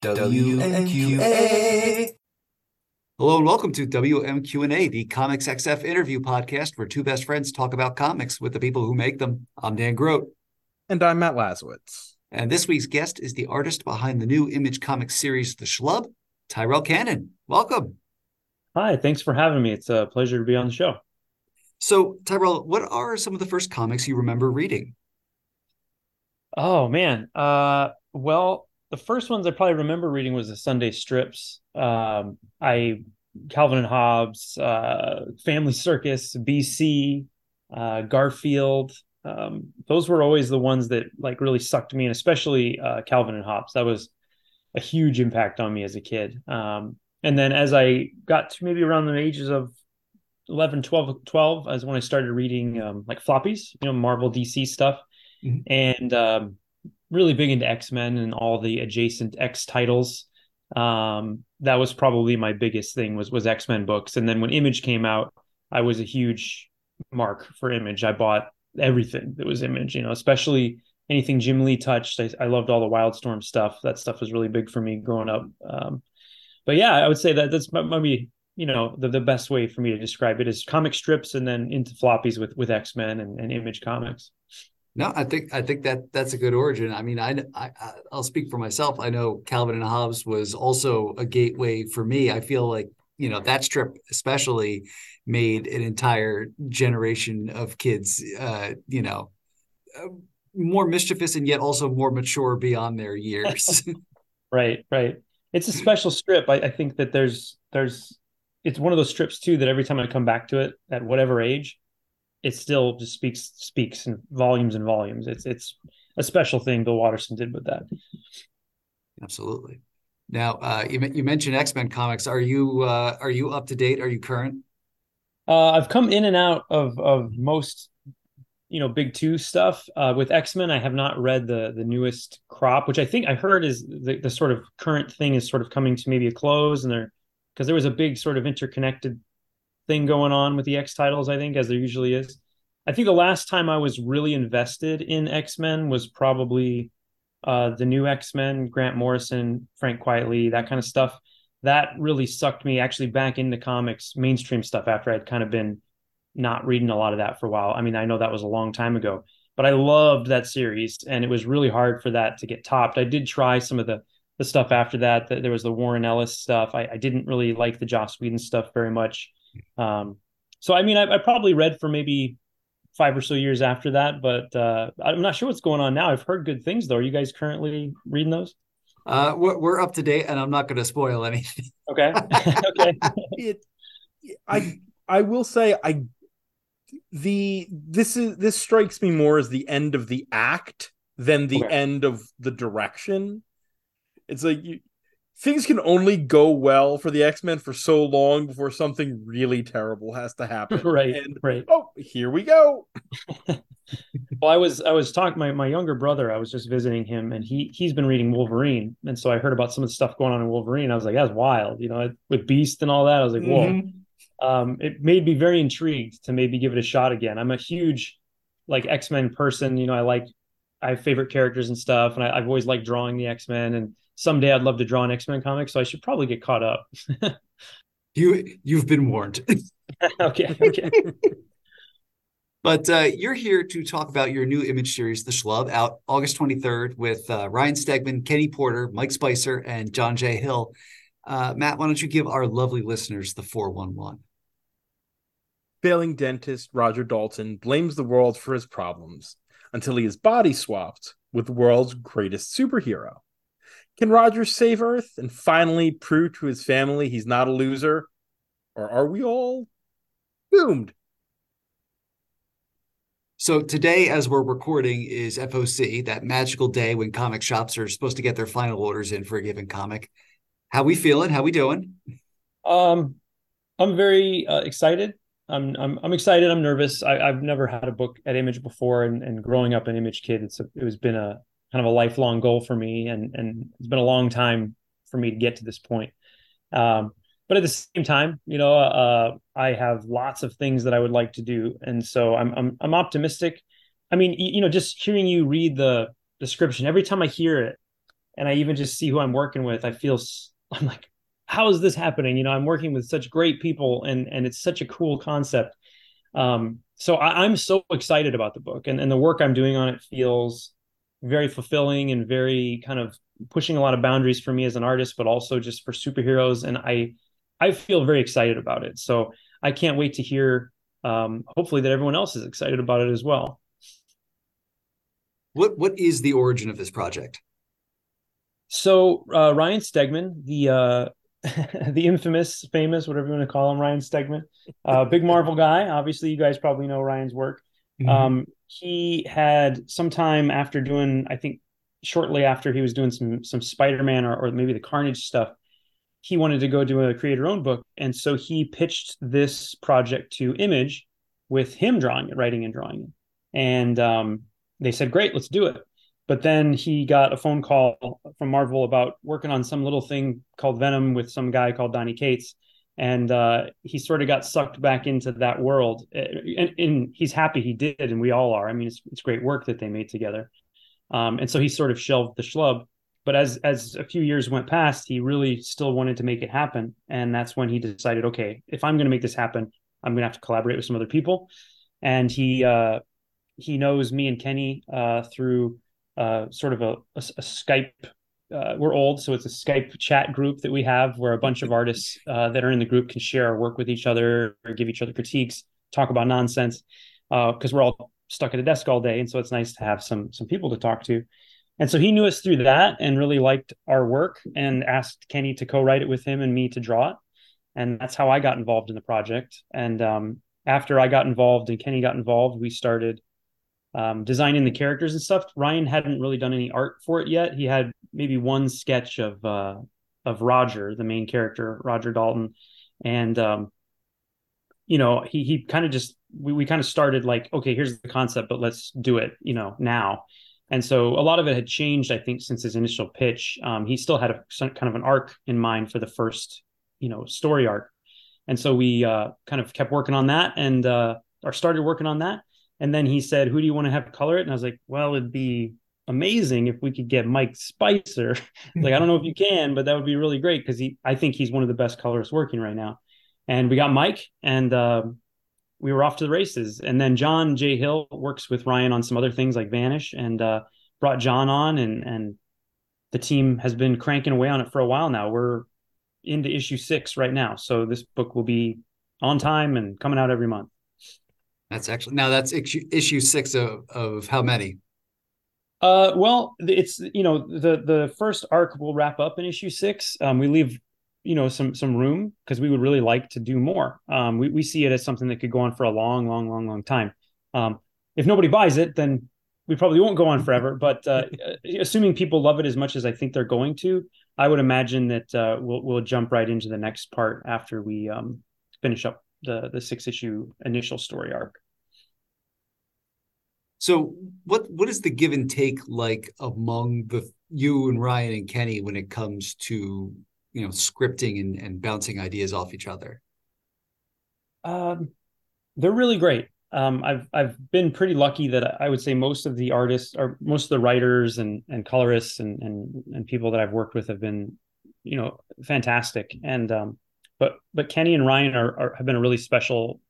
WMQA. Hello and welcome to WMQ&A, the Comics XF interview podcast where two best friends talk about comics with the people who make them. I'm Dan Grote. And I'm Matt Lazorwitz. And this week's guest is the artist behind the new Image Comics series, The Schlub, Tyrell Cannon. Welcome. Hi, thanks for having me. It's a pleasure to be on the show. So, Tyrell, what are some of the first comics you remember reading? Oh man, uh, well, the first ones I probably remember reading was the Sunday strips. Um, I Calvin and Hobbes, uh, Family Circus, BC, uh, Garfield. Um, those were always the ones that like really sucked me in, especially uh, Calvin and Hobbes. That was a huge impact on me as a kid. Um, and then as I got to maybe around the ages of 11, 12, 12 as when I started reading um, like floppies, you know, Marvel DC stuff. Mm-hmm. And um, really big into X-Men and all the adjacent X titles. Um, that was probably my biggest thing was was X-Men books. And then when Image came out, I was a huge mark for Image. I bought everything that was Image, you know, especially anything Jim Lee touched. I, I loved all the Wildstorm stuff. That stuff was really big for me growing up. Um, but yeah, I would say that that's maybe you know the, the best way for me to describe it is comic strips and then into floppies with with x-men and, and image comics no i think i think that that's a good origin. I mean I, I i'll speak for myself. I know calvin and hobbes was also a gateway for me. I feel like you know that strip especially made an entire generation of kids uh you know uh, more mischievous and yet also more mature beyond their years. Right right. It's a special strip. I, I think that there's there's it's one of those strips too that every time I come back to it at whatever age, it still just speaks speaks in volumes and volumes. It's it's a special thing Bill Watterson did with that. Absolutely. Now, uh, you you mentioned X Men comics. Are you uh, are you up to date? Are you current? Uh, I've come in and out of of most, you know, big two stuff. Uh, with X Men, I have not read the the newest crop, which I think I heard is the the sort of current thing is sort of coming to maybe a close, and they're because there was a big sort of interconnected thing going on with the X titles, I think, as there usually is. I think the last time I was really invested in X Men was probably uh, the new X Men, Grant Morrison, Frank Quitely, that kind of stuff. That really sucked me actually back into comics, mainstream stuff after I'd kind of been not reading a lot of that for a while. I mean, I know that was a long time ago, but I loved that series and it was really hard for that to get topped. I did try some of the the stuff after that. There was the Warren Ellis stuff. I, I didn't really like the Joss Whedon stuff very much. Um, so I mean, I, I, probably read for maybe five or so years after that, but uh, I'm not sure what's going on now. I've heard good things though. Are you guys currently reading those? Uh, we're, we're up to date, and I'm not going to spoil anything. Okay. okay. it, I I will say I the this is this strikes me more as the end of the act than the okay. end of the direction it's like you, things can only go well for the X-Men for so long before something really terrible has to happen. right. And, right. Oh, here we go. well, I was I was talking my my younger brother. I was just visiting him, and he he's been reading Wolverine, and so I heard about some of the stuff going on in Wolverine. I was like, that's wild, you know, with Beast and all that. I was like, whoa. Mm-hmm. Um, it made me very intrigued to maybe give it a shot again. I'm a huge like X Men person. You know, I like I have favorite characters and stuff, and I, I've always liked drawing the X Men and someday I'd love to draw an X Men comic, so I should probably get caught up. you you've been warned. okay. Okay. But uh, you're here to talk about your new image series, The Schlub, out August 23rd with uh, Ryan Stegman, Kenny Porter, Mike Spicer, and John J. Hill. Uh, Matt, why don't you give our lovely listeners the 411? Failing dentist Roger Dalton blames the world for his problems until he is body swapped with the world's greatest superhero. Can Rogers save Earth and finally prove to his family he's not a loser? Or are we all doomed? So today, as we're recording, is FOC, that magical day when comic shops are supposed to get their final orders in for a given comic. How we feeling? How we doing? Um, I'm very uh, excited. I'm, I'm I'm excited. I'm nervous. I, have never had a book at Image before, and, and growing up an Image kid, it's a, it has been a kind of a lifelong goal for me, and and it's been a long time for me to get to this point. Um, but at the same time, you know, uh, I have lots of things that I would like to do, and so I'm I'm I'm optimistic. I mean, you know, just hearing you read the description every time I hear it, and I even just see who I'm working with, I feel I'm like, how is this happening? You know, I'm working with such great people, and and it's such a cool concept. Um, so I, am so excited about the book, and and the work I'm doing on it feels very fulfilling and very kind of pushing a lot of boundaries for me as an artist, but also just for superheroes. And I I feel very excited about it. So I can't wait to hear. Um, hopefully, that everyone else is excited about it as well. What what is the origin of this project? So uh, Ryan Stegman, the uh, the infamous, famous, whatever you want to call him, Ryan Stegman, uh, big Marvel guy. Obviously, you guys probably know Ryan's work. Mm-hmm. Um, he had some time after doing, I think, shortly after he was doing some some Spider Man or, or maybe the Carnage stuff. He wanted to go do a creator own book, and so he pitched this project to Image with him drawing it, writing and drawing it. And um, they said, "Great, let's do it." But then he got a phone call from Marvel about working on some little thing called Venom with some guy called Donny Cates. And uh, he sort of got sucked back into that world. And, and, he's happy he did, and we all are. I mean, it's, it's great work that they made together. Um, and so he sort of shelved the schlub. But as as a few years went past, he really still wanted to make it happen. And that's when he decided, okay, if I'm going to make this happen, I'm going to have to collaborate with some other people. And he uh, he knows me and Kenny uh, through uh, sort of a, a, a Skype. Uh, we're old, so it's a Skype chat group that we have where a bunch of artists uh, that are in the group can share or work with each other or give each other critiques, talk about nonsense, because uh, we're all stuck at a desk all day, and so it's nice to have some some people to talk to. And so he knew us through that and really liked our work and asked Kenny to co-write it with him and me to draw it. And that's how I got involved in the project. And um, after I got involved and Kenny got involved, we started um, designing the characters and stuff. Ryan hadn't really done any art for it yet. He had maybe one sketch of uh, of Roger, the main character, Roger Dalton, and um, you know he he kind of just we we kind of started like okay here's the concept but let's do it you know now. And so a lot of it had changed i think since his initial pitch. Um, he still had a kind of an arc in mind for the first you know story arc. And so we uh, kind of kept working on that and uh, or started working on that and then he said, Who do you want to have color it? And I was like, Well, it'd be amazing if we could get Mike Spicer. like, I don't know if you can, but that would be really great because he I think he's one of the best colorists working right now. And we got Mike and uh, we were off to the races. And then John J. Hill works with Ryan on some other things like Vanish and uh, brought John on and and the team has been cranking away on it for a while now. We're into issue six right now. So this book will be on time and coming out every month. That's actually now that's issue, six of of how many? Uh, well, it's you know the the first arc will wrap up in issue six. Um, we leave you know some some room because we would really like to do more. Um, we we see it as something that could go on for a long, long, long, long time. Um, if nobody buys it, then we probably won't go on forever. But uh, assuming people love it as much as I think they're going to, I would imagine that uh, we'll we'll jump right into the next part after we um, finish up the the six issue initial story arc. So what what is the give and take like among the you and Ryan and Kenny when it comes to you know scripting and, and bouncing ideas off each other? Um, they're really great. Um, I've I've been pretty lucky that I would say most of the artists or most of the writers and and colorists and and and people that I've worked with have been you know fantastic and um, but but Kenny and Ryan are, are have been a really special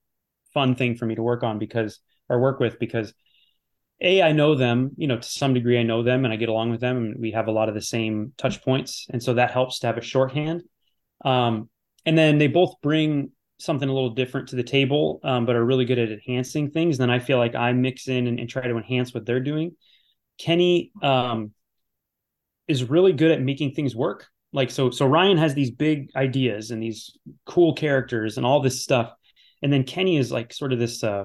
fun thing for me to work on because or work with because a i know them you know to some degree i know them and i get along with them and we have a lot of the same touch points and so that helps to have a shorthand. Um, and then they both bring something a little different to the table um, but are really good at enhancing things and then i feel like i mix in and, and try to enhance what they're doing. Kenny um, is really good at making things work like so so ryan has these big ideas and these cool characters and all this stuff and then kenny is like sort of this uh,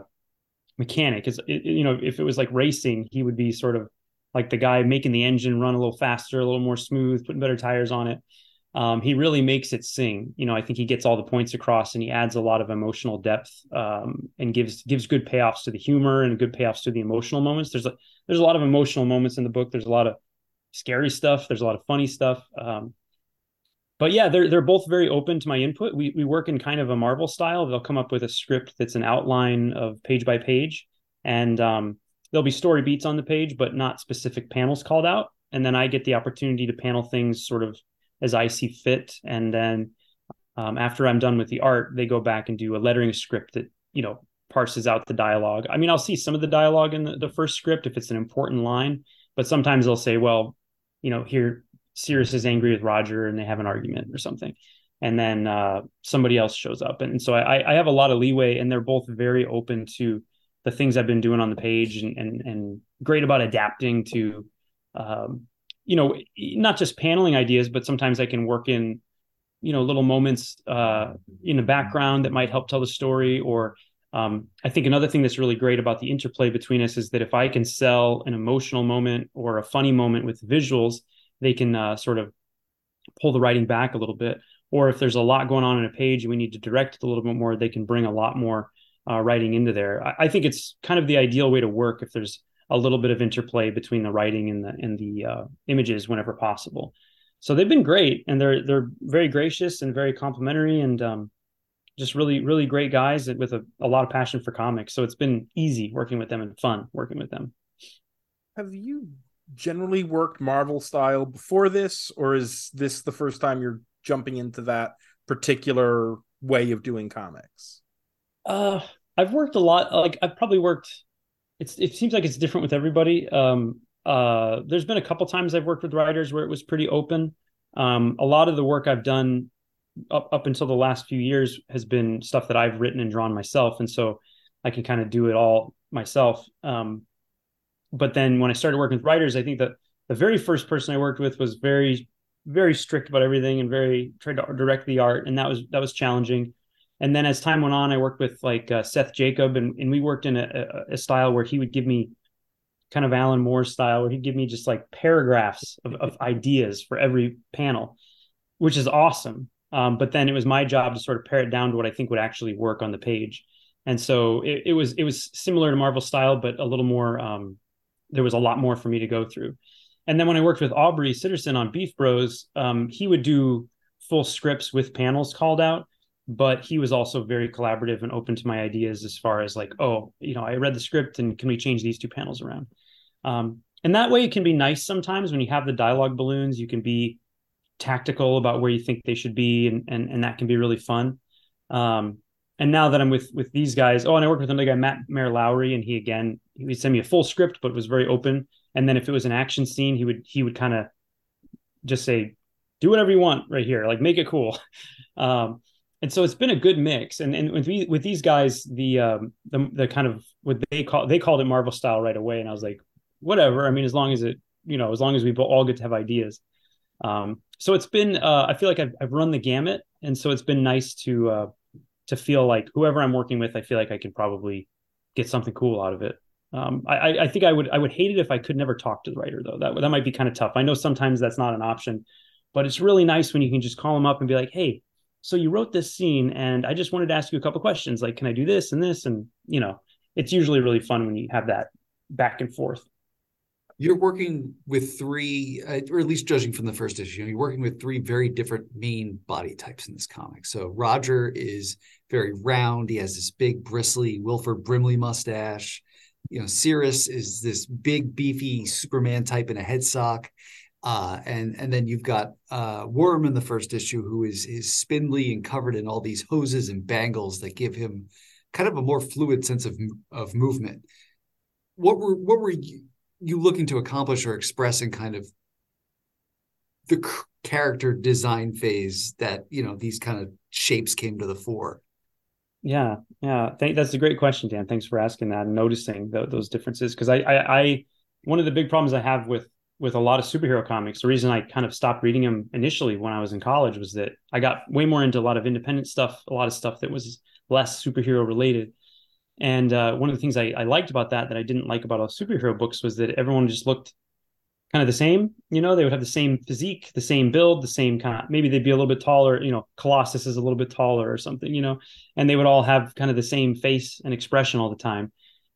mechanic. Is you know, if it was like racing, he would be sort of like the guy making the engine run a little faster, a little more smooth, putting better tires on it. Um, he really makes it sing. You know, I think he gets all the points across, and he adds a lot of emotional depth um, and gives gives good payoffs to the humor and good payoffs to the emotional moments. There's a there's a lot of emotional moments in the book. There's a lot of scary stuff. There's a lot of funny stuff. Um, but yeah, they're they're both very open to my input. We we work in kind of a Marvel style. They'll come up with a script that's an outline of page by page, and um, there'll be story beats on the page, but not specific panels called out. and then I get the opportunity to panel things sort of as I see fit. And then um, after I'm done with the art, they go back and do a lettering script that you know parses out the dialogue. I mean, I'll see some of the dialogue in the, the first script if it's an important line, but sometimes they'll say, well, you know, here Sirius is angry with Roger and they have an argument or something. And then uh, somebody else shows up. And, so I, I have a lot of leeway and they're both very open to the things I've been doing on the page and, and, and great about adapting to, um, you know, not just paneling ideas, but sometimes I can work in, you know, little moments uh, in the background that might help tell the story or um, I think another thing that's really great about the interplay between us is that if I can sell an emotional moment or a funny moment with visuals, they can uh, sort of pull the writing back a little bit. Or if there's a lot going on in a page and we need to direct it a little bit more, they can bring a lot more uh, writing into there. I, I, think it's kind of the ideal way to work if there's a little bit of interplay between the writing and the and the uh, images whenever possible. So they've been great, and they're they're very gracious and very complimentary, and um, just really really great guys with a, a lot of passion for comics so it's been easy working with them and fun working with them have you generally worked marvel style before this or is this the first time you're jumping into that particular way of doing comics? Uh i've worked a lot like i've probably worked it's it seems like it's different with everybody. Um uh there's been a couple times i've worked with writers where it was pretty open. Um a lot of the work i've done up up until the last few years has been stuff that I've written and drawn myself, and so I can kind of do it all myself. Um, but then when I started working with writers, I think that the very first person I worked with was very very strict about everything and very tried to direct the art, and that was that was challenging. And then as time went on, I worked with like uh, Seth Jacob, and, and we worked in a, a, a style where he would give me kind of Alan Moore style, where he'd give me just like paragraphs of, of ideas for every panel, which is awesome. Um, but then it was my job to sort of pare it down to what I think would actually work on the page. And so it, it was it was similar to Marvel style, but a little more. Um, there was a lot more for me to go through. And then when I worked with Aubrey Sitterson on Beef Bros, um, he would do full scripts with panels called out, but he was also very collaborative and open to my ideas as far as like, oh, you know, I read the script and can we change these two panels around? Um, and that way it can be nice sometimes when you have the dialogue balloons, you can be tactical about where you think they should be, and and, and that can be really fun. Um, and now that I'm with with these guys, oh, and I worked with another guy, Matt Mayer Lowry, and he again he would send me a full script, but was very open. And then if it was an action scene, he would he would kind of just say, "Do whatever you want right here, like make it cool." Um, and so it's been a good mix. And and with me, with these guys, the um, the the kind of what they call they called it Marvel style right away, and I was like, whatever. I mean, as long as it you know, as long as we all get to have ideas. Um, so it's been uh, I feel like I've, I've run the gamut, and so it's been nice to uh, to feel like whoever I'm working with, I feel like I can probably get something cool out of it. Um, I, I think I would I would hate it if I could never talk to the writer though. That that might be kind of tough. I know sometimes that's not an option, but it's really nice when you can just call them up and be like, hey, so you wrote this scene, and I just wanted to ask you a couple questions. Like, can I do this and this? And you know, it's usually really fun when you have that back and forth you're working with three, uh, or at least judging from the first issue, you're working with three very different main body types in this comic. So Roger is very round. He has this big, bristly Wilford Brimley mustache. You know, Cirrus is this big, beefy Superman type in a head sock. Uh, and and then you've got uh, Worm in the first issue, who is is spindly and covered in all these hoses and bangles that give him kind of a more fluid sense of of movement. What were what were you, you looking to accomplish or express in kind of the c- character design phase that you know these kind of shapes came to the fore? Yeah yeah. Th- that's a great question dan. Thanks for asking that and noticing the, those differences because I, I i one of the big problems i have with with a lot of superhero comics the reason i kind of stopped reading them initially when i was in college was that i got way more into a lot of independent stuff a lot of stuff that was less superhero related and uh, one of the things I, I, liked about that that I didn't like about all superhero books was that everyone just looked kind of the same. You know, they would have the same physique, the same build, the same kind of maybe they'd be a little bit taller. You know, Colossus is a little bit taller or something. You know, and they would all have kind of the same face and expression all the time.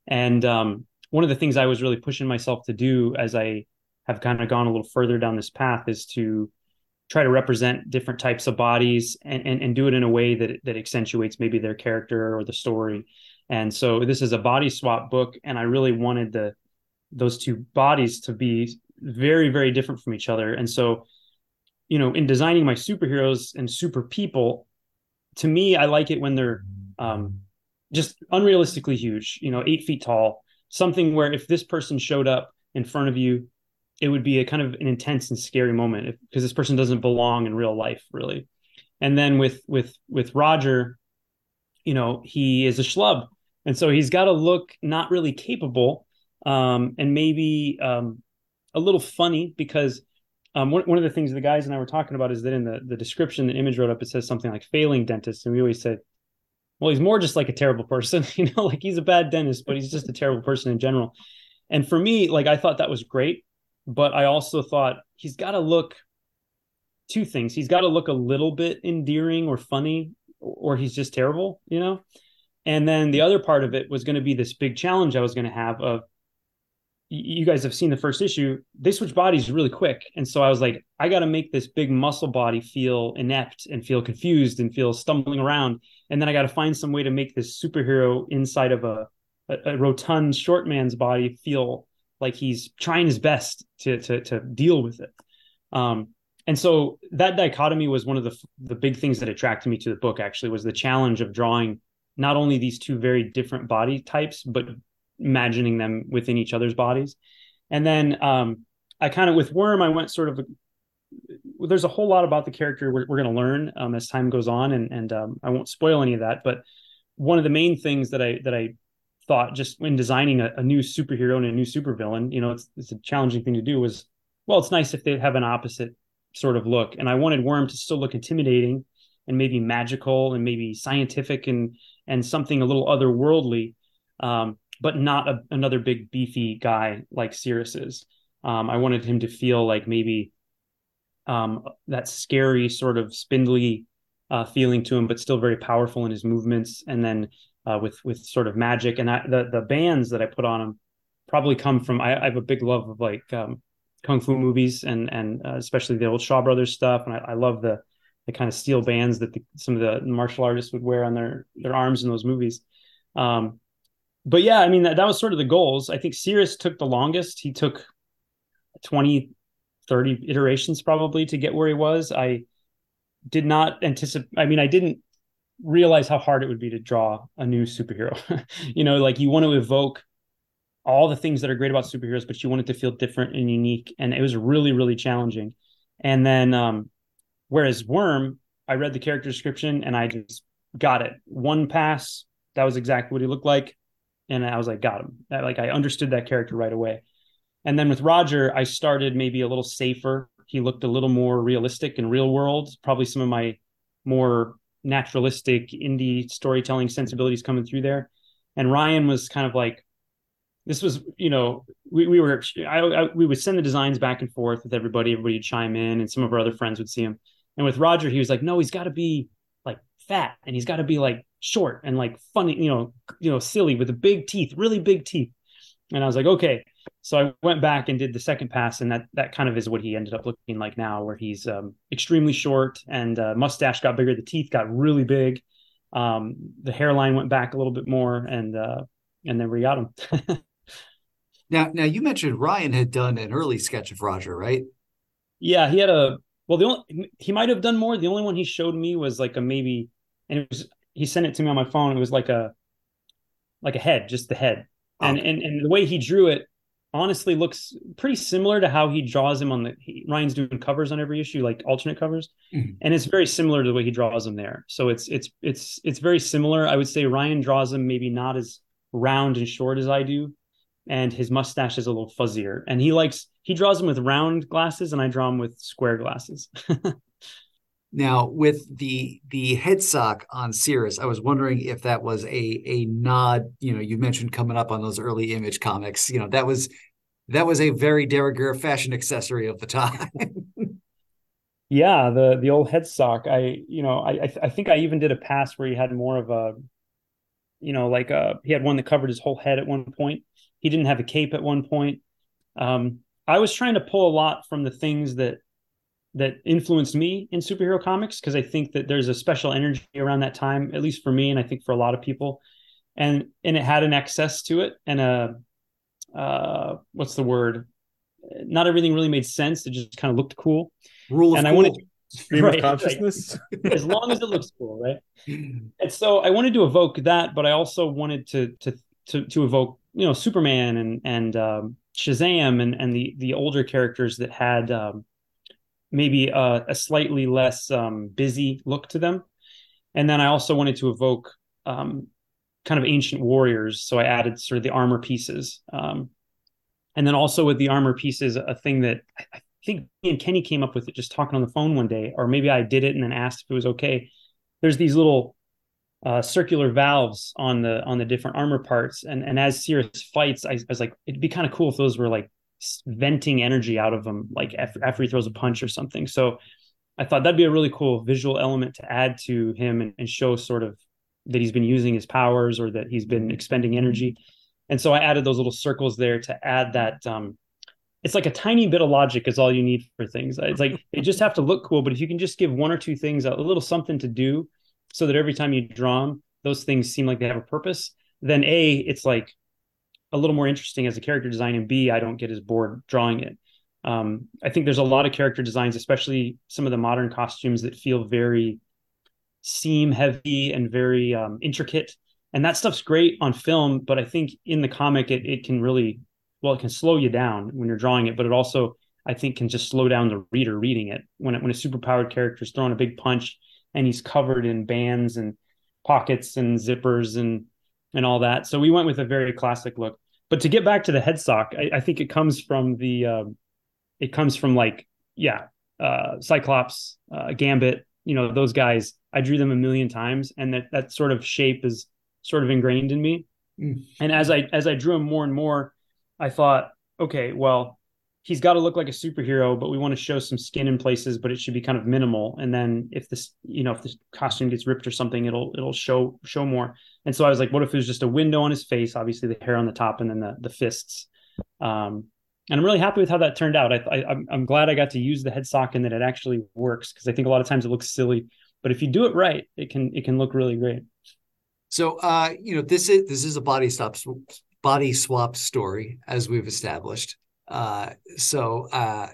And um, one of the things I was really pushing myself to do as I have kind of gone a little further down this path is to try to represent different types of bodies and, and, and do it in a way that that accentuates maybe their character or the story and so this is a body swap book, and I really wanted the those two bodies to be very very different from each other. And so you know in designing my superheroes and super people to me i like it when they're um, just unrealistically huge you know eight feet tall something where if this person showed up in front of you it would be a kind of an intense and scary moment because this person doesn't belong in real life really. And then with with with roger you know he is a schlub and so he's got to look not really capable um, and maybe um, a little funny because um, one, one of the things the guys and I were talking about is that in the, the description the image wrote up, it says something like failing dentist. And we always said, well, he's more just like a terrible person, you know, like he's a bad dentist, but he's just a terrible person in general. And for me, like I thought that was great, but I also thought he's got to look two things. He's got to look a little bit endearing or funny, or he's just terrible, you know? And then the other part of it was going to be this big challenge I was going to have of you guys have seen the first issue, they switch bodies really quick. And so I was like, I got to make this big muscle body feel inept and feel confused and feel stumbling around. And then I got to find some way to make this superhero inside of a, a, a, rotund short man's body feel like he's trying his best to, to, to deal with it. Um, and so that dichotomy was one of the, the big things that attracted me to the book actually was the challenge of drawing not only these two very different body types, but imagining them within each other's bodies. And then um, I kind of with Worm, I went sort of. There's a whole lot about the character we're, we're going to learn um, as time goes on, and and um, I won't spoil any of that. But one of the main things that I that I thought just when designing a, a new superhero and a new supervillain, you know, it's it's a challenging thing to do. Was well, it's nice if they have an opposite sort of look, and I wanted Worm to still look intimidating and maybe magical and maybe scientific and and something a little otherworldly. Um, but not a, another big beefy guy like Cirrus is. Um, I wanted him to feel like maybe um, that scary sort of spindly uh, feeling to him, but still very powerful in his movements. And then uh, with with sort of magic and I, the the bands that I put on him probably come from. I, I have a big love of like um, kung fu movies and and uh, especially the old Shaw Brothers stuff. And I, I love the the kind of steel bands that the, some of the martial artists would wear on their their arms in those movies. Um, but yeah, I mean that, that was sort of the goals. I think Cirrus took the longest. He took 20, 30 iterations probably to get where he was. I did not anticipate I mean, I didn't realize how hard it would be to draw a new superhero. you know, like you want to evoke all the things that are great about superheroes, but you want it to feel different and unique. And it was really, really challenging. And then um whereas Worm, I read the character description and I just got it. One pass, that was exactly what he looked like and I was like, got him. Like I understood that character right away. And then with Roger, I started maybe a little safer. He looked a little more realistic and real world. Probably some of my more naturalistic indie storytelling sensibilities coming through there. And Ryan was kind of like, this was, you know, we, we were, I, I, we would send the designs back and forth with everybody. Everybody would chime in, and some of our other friends would see him. And with Roger, he was like, no, he's got to be like fat, and he's got to be like short and like funny, you know, you know, silly with the big teeth, really big teeth. And I was like, okay. So I went back and did the second pass, and that that kind of is what he ended up looking like now, where he's um, extremely short and uh, mustache got bigger, the teeth got really big, um, the hairline went back a little bit more, and uh, and then we got him. now, now you mentioned Ryan had done an early sketch of Roger, right? Yeah, he had a well. The only he might have done more. The only one he showed me was like a maybe, and it was he sent it to me on my phone. It was like a like a head, just the head. And and and the way he drew it honestly looks pretty similar to how he draws him on the he, Ryan's doing covers on every issue, like alternate covers, mm-hmm. and it's very similar to the way he draws them there. So it's it's it's it's very similar. I would say Ryan draws them maybe not as round and short as I do, and his mustache is a little fuzzier. And he likes he draws them with round glasses, and I draw them with square glasses. Now, with the the head sock on Cirrus, I was wondering if that was a a nod. You know, you mentioned coming up on those early Image comics. You know, that was that was a very de rigueur fashion accessory of the time. yeah, the the old head sock. I you know I I think I even did a pass where he had more of a, you know, like a uh, he had one that covered his whole head at one point. He didn't have a cape at one point. Um, I was trying to pull a lot from the things that that influenced me in superhero comics because I think that there's a special energy around that time, at least for me, and I think for a lot of people. And and it had an excess to it and a uh, what's the word? not everything really made sense. It just kind of looked cool. Rule of and cool. I wanted stream right, of consciousness. Right. as long as it looks cool, right? And so I wanted to evoke that, but I also wanted to to to, to evoke you know Superman and and um, Shazam and and the the older characters that had um, maybe a, a, slightly less um, busy look to them. And then I also wanted to evoke um, kind of ancient warriors, so I added sort of the armor pieces. Um, and then also with the armor pieces, a thing that I think me and Kenny came up with it just talking on the phone one day, or maybe I did it and then asked if it was okay. There's these little uh, circular valves on the on the different armor parts, and and as Cirrus fights, I, I was like, it'd be kind of cool if those were like venting energy out of him, like after, after he throws a punch or something. So I thought that'd be a really cool visual element to add to him and, and show sort of that he's been using his powers or that he's been expending energy. And so I added those little circles there to add that um, it's like a tiny bit of logic is all you need for things. It's like they just have to look cool, but if you can just give one or two things a little something to do, so that every time you draw them, those things seem like they have a purpose. Then a, it's like a little more interesting as a character design, and b, I don't get as bored drawing it. Um, I think there's a lot of character designs, especially some of the modern costumes that feel very seam heavy and very um, intricate. And that stuff's great on film, but I think in the comic, it, it can really well, it can slow you down when you're drawing it, but it also I think can just slow down the reader reading it. When it, when a superpowered character is throwing a big punch and he's covered in bands and pockets and zippers and and all that. So we went with a very classic look. But to get back to the head sock, I, I think it comes from the um, it comes from like yeah, uh, Cyclops, uh, Gambit, you know those guys. I drew them a million times, and that that sort of shape is sort of ingrained in me. Mm. And as I as I drew them more and more, I thought, okay, well, he's got to look like a superhero, but we want to show some skin in places, but it should be kind of minimal. And then if this, you know, if the costume gets ripped or something, it'll it'll show show more. And so I was like, what if it was just a window on his face, obviously the hair on the top, and then the the fists. Um, and I'm really happy with how that turned out. I, I I'm, I'm glad I got to use the head sock and that it actually works because I think a lot of times it looks silly, but if you do it right, it can it can look really great. So, uh, you know, this is this is a body stop body swap story, as we've established. Uh, so, uh,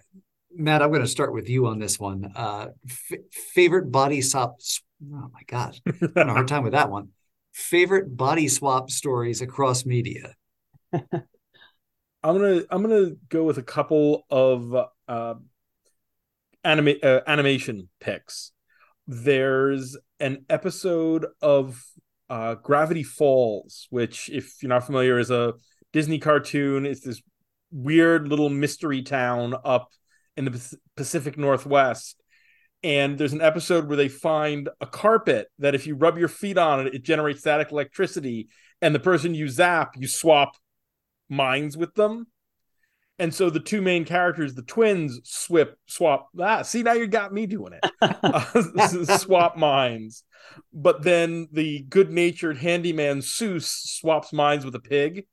Matt, I'm going to start with you on this one. Uh, f- favorite body swap? Oh my God, I'm a hard time with that one. Favorite body swap stories across media. I'm gonna I'm gonna go with a couple of uh, uh, animation picks. There's an episode of uh, Gravity Falls, which, if you're not familiar, is a Disney cartoon. It's this weird little mystery town up in the Pacific Northwest. And there's an episode where they find a carpet that if you rub your feet on it, it generates static electricity. And the person you zap, you swap minds with them. And so the two main characters, the twins, swip swap. Ah, see now you got me doing it. uh, swap minds, but then the good-natured handyman Soos swaps minds with a pig,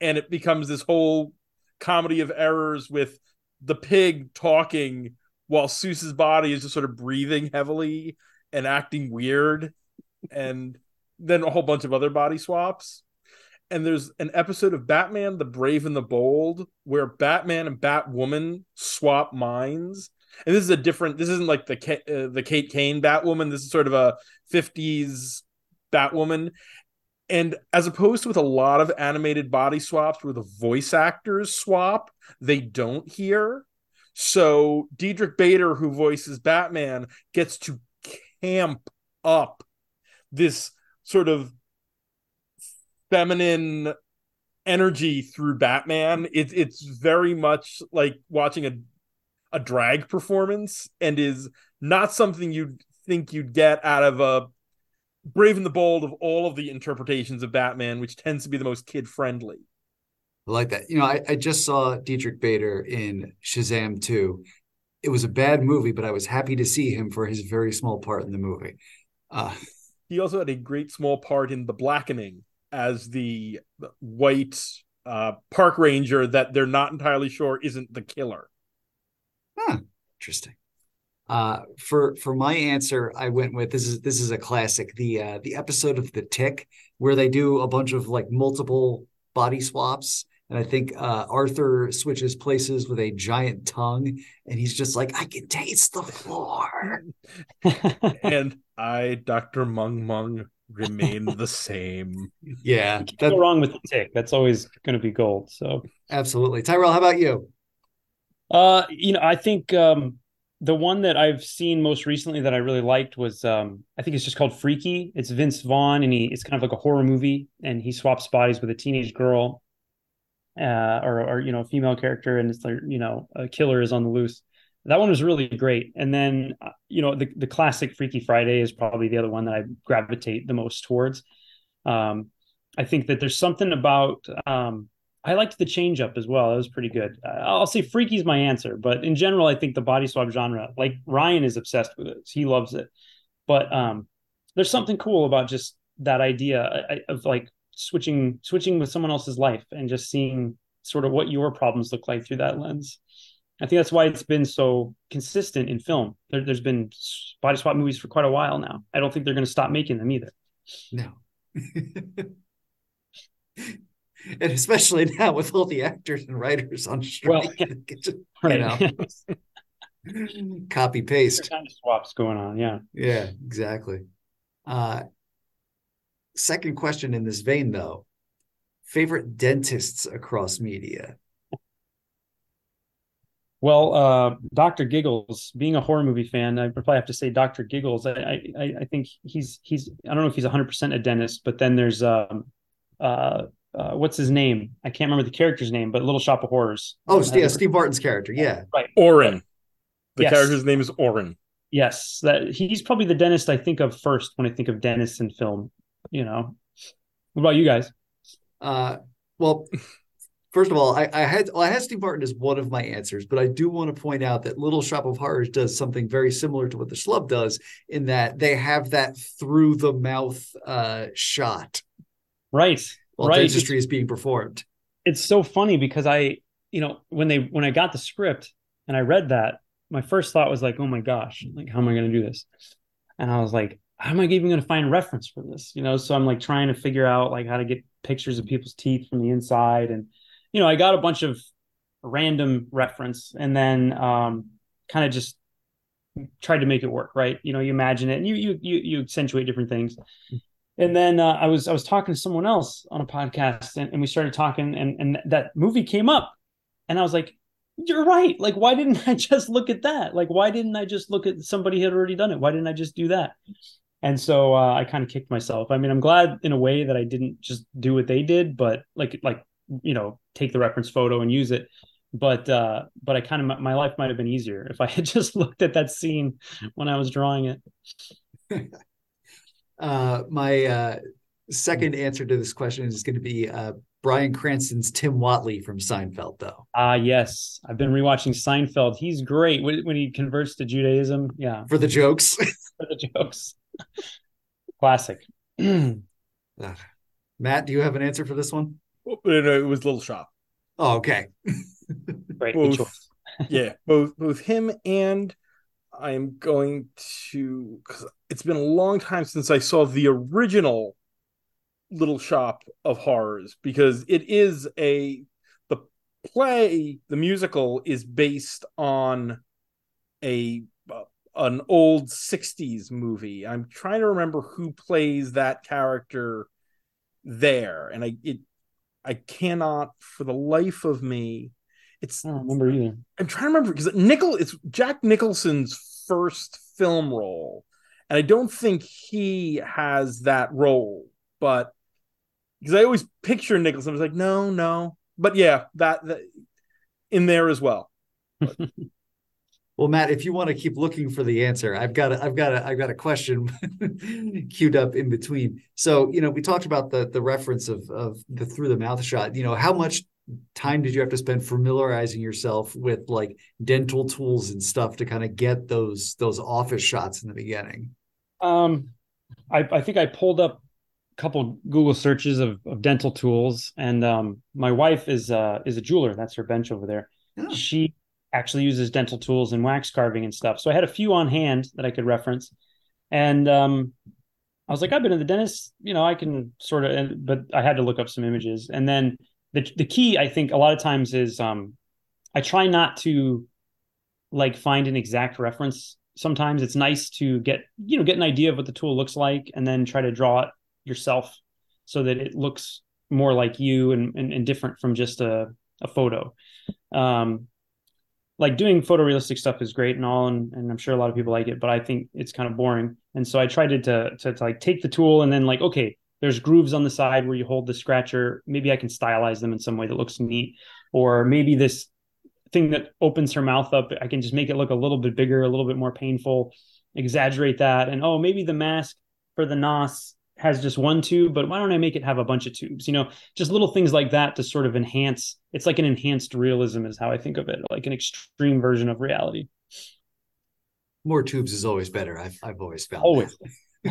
and it becomes this whole comedy of errors with the pig talking while Soos's body is just sort of breathing heavily and acting weird, and then a whole bunch of other body swaps and there's an episode of Batman the Brave and the Bold where Batman and Batwoman swap minds. And this is a different this isn't like the uh, the Kate Kane Batwoman, this is sort of a 50s Batwoman. And as opposed to with a lot of animated body swaps where the voice actors swap, they don't hear. So Diedrich Bader, who voices Batman, gets to camp up this sort of feminine energy through Batman. It's it's very much like watching a a drag performance and is not something you'd think you'd get out of a Brave and the Bold of all of the interpretations of Batman, which tends to be the most kid friendly. I like that. You know, I, I just saw Diedrich Bader in Shazam 2. It was a bad movie, but I was happy to see him for his very small part in the movie. Uh, he also had a great small part in The Blackening, as the white uh, park ranger that they're not entirely sure isn't the killer. Huh. Interesting. Uh, for for my answer, I went with this is this is a classic the uh, the episode of The Tick where they do a bunch of like multiple body swaps And I think uh, Arthur switches places with a giant tongue, and he's just like, I can taste the floor. and I, Dr. Mung Mung, remain the same. Yeah. Can't go wrong with the tick. That's always going to be gold. So absolutely. Tyrell, how about you? Uh, you know, I think um the one that I've seen most recently that I really liked was um, I think it's just called Freaky. It's Vince Vaughn, and he it's kind of like a horror movie, and he swaps bodies with a teenage girl, uh, or or you know, a female character, and it's like you know, a killer is on the loose. That one was really great. And then uh, you know, the the classic Freaky Friday is probably the other one that I gravitate the most towards. Um, I think that there's something about um, I liked the change up as well. That was pretty good. I'll say freaky's my answer, but in general, I think the body swap genre, like Ryan is obsessed with it. He loves it. But um, there's something cool about just that idea of like switching switching with someone else's life and just seeing sort of what your problems look like through that lens. I think that's why it's been so consistent in film. There, has been body swap movies for quite a while now. I don't think they're going to stop making them either. No. and especially now with all the actors and writers on strike, well, just, right. know, copy paste kind of swaps going on. Yeah, yeah, exactly. Uh, second question in this vein, though, favorite dentists across media. Well, uh, Doctor Giggles, being a horror movie fan, I probably have to say Doctor Giggles. I, I, I think he's he's I don't know if he's 100 percent a dentist, but then there's um, uh, uh, what's his name? I can't remember the character's name, but Little Shop of Horrors. Oh, yeah, Steve Martin's character. Yeah, right. Orin. The yes. character's name is Orin. Yes, that he's probably the dentist I think of first when I think of dentists in film. You know, what about you guys? Uh, well, first of all, I, I had well, I had Steve Martin as one of my answers, but I do want to point out that Little Shop of Horrors does something very similar to what the Schlub does in that they have that through the mouth uh, shot. Right while right. dentistry is being performed. It's so funny because I, you know, when they when I got the script and I read that, my first thought was like, oh my gosh, like how am I going to do this? And I was like, how am I even going to find reference for this? You know, so I'm like trying to figure out like how to get pictures of people's teeth from the inside, and you know, I got a bunch of random reference, and then um, kind of just tried to make it work. Right? You know, you imagine it, and you you you you accentuate different things. And then uh, I was I was talking to someone else on a podcast, and, and we started talking, and and that movie came up, and I was like, "You're right. Like, why didn't I just look at that? Like, why didn't I just look at somebody had already done it? Why didn't I just do that?" And so uh, I kind of kicked myself. I mean, I'm glad in a way that I didn't just do what they did, but like like you know, take the reference photo and use it. But uh, but I kind of my life might have been easier if I had just looked at that scene when I was drawing it. Uh, my uh, second answer to this question is going to be uh, Bryan Cranston's Tim Whatley from Seinfeld, though. Ah, yes, I've been rewatching Seinfeld. He's great when, when he converts to Judaism. Yeah, for the jokes. for the jokes. Classic. Matt, do you have an answer for this one? Oh, no, it was Little Shop. Oh, okay. Great both, yeah, both both him and I'm going to because it's been a long time since I saw the original Little Shop of Horrors because it is a the play the musical is based on a uh, an old 60s movie. I'm trying to remember who plays that character there and I it I cannot for the life of me it's I don't remember either. I'm trying to remember because Nickel it's Jack Nicholson's first film role. And I don't think he has that role, but because I always picture Nicholson, I was like, no, no. But yeah, that, that in there as well. well, Matt, if you want to keep looking for the answer, I've got a, I've got a, I've got a question queued up in between. So, you know, we talked about the the reference of of the through the mouth shot. You know, how much time did you have to spend familiarizing yourself with like dental tools and stuff to kind of get those those office shots in the beginning? Um, I, I think I pulled up a couple Google searches of, of dental tools, and um, my wife is uh, is a jeweler. That's her bench over there. Oh. She actually uses dental tools and wax carving and stuff. So I had a few on hand that I could reference, and um, I was like, I've been to the dentist. You know, I can sort of, but I had to look up some images, and then the the key I think a lot of times is um, I try not to like find an exact reference. Sometimes it's nice to get you know get an idea of what the tool looks like and then try to draw it yourself so that it looks more like you and and, and different from just a a photo. Um, like doing photorealistic stuff is great and all, and, and I'm sure a lot of people like it, but I think it's kind of boring. And so I tried to, to, to, to like take the tool and then like, okay, there's grooves on the side where you hold the scratcher. Maybe I can stylize them in some way that looks neat. Or maybe this thing that opens her mouth up, I can just make it look a little bit bigger, a little bit more painful, exaggerate that. And oh, maybe the mask for the nos has just one tube, but why don't I make it have a bunch of tubes? You know, just little things like that to sort of enhance. It's like an enhanced realism, is how I think of it, like an extreme version of reality. More tubes is always better. I've I've always found always.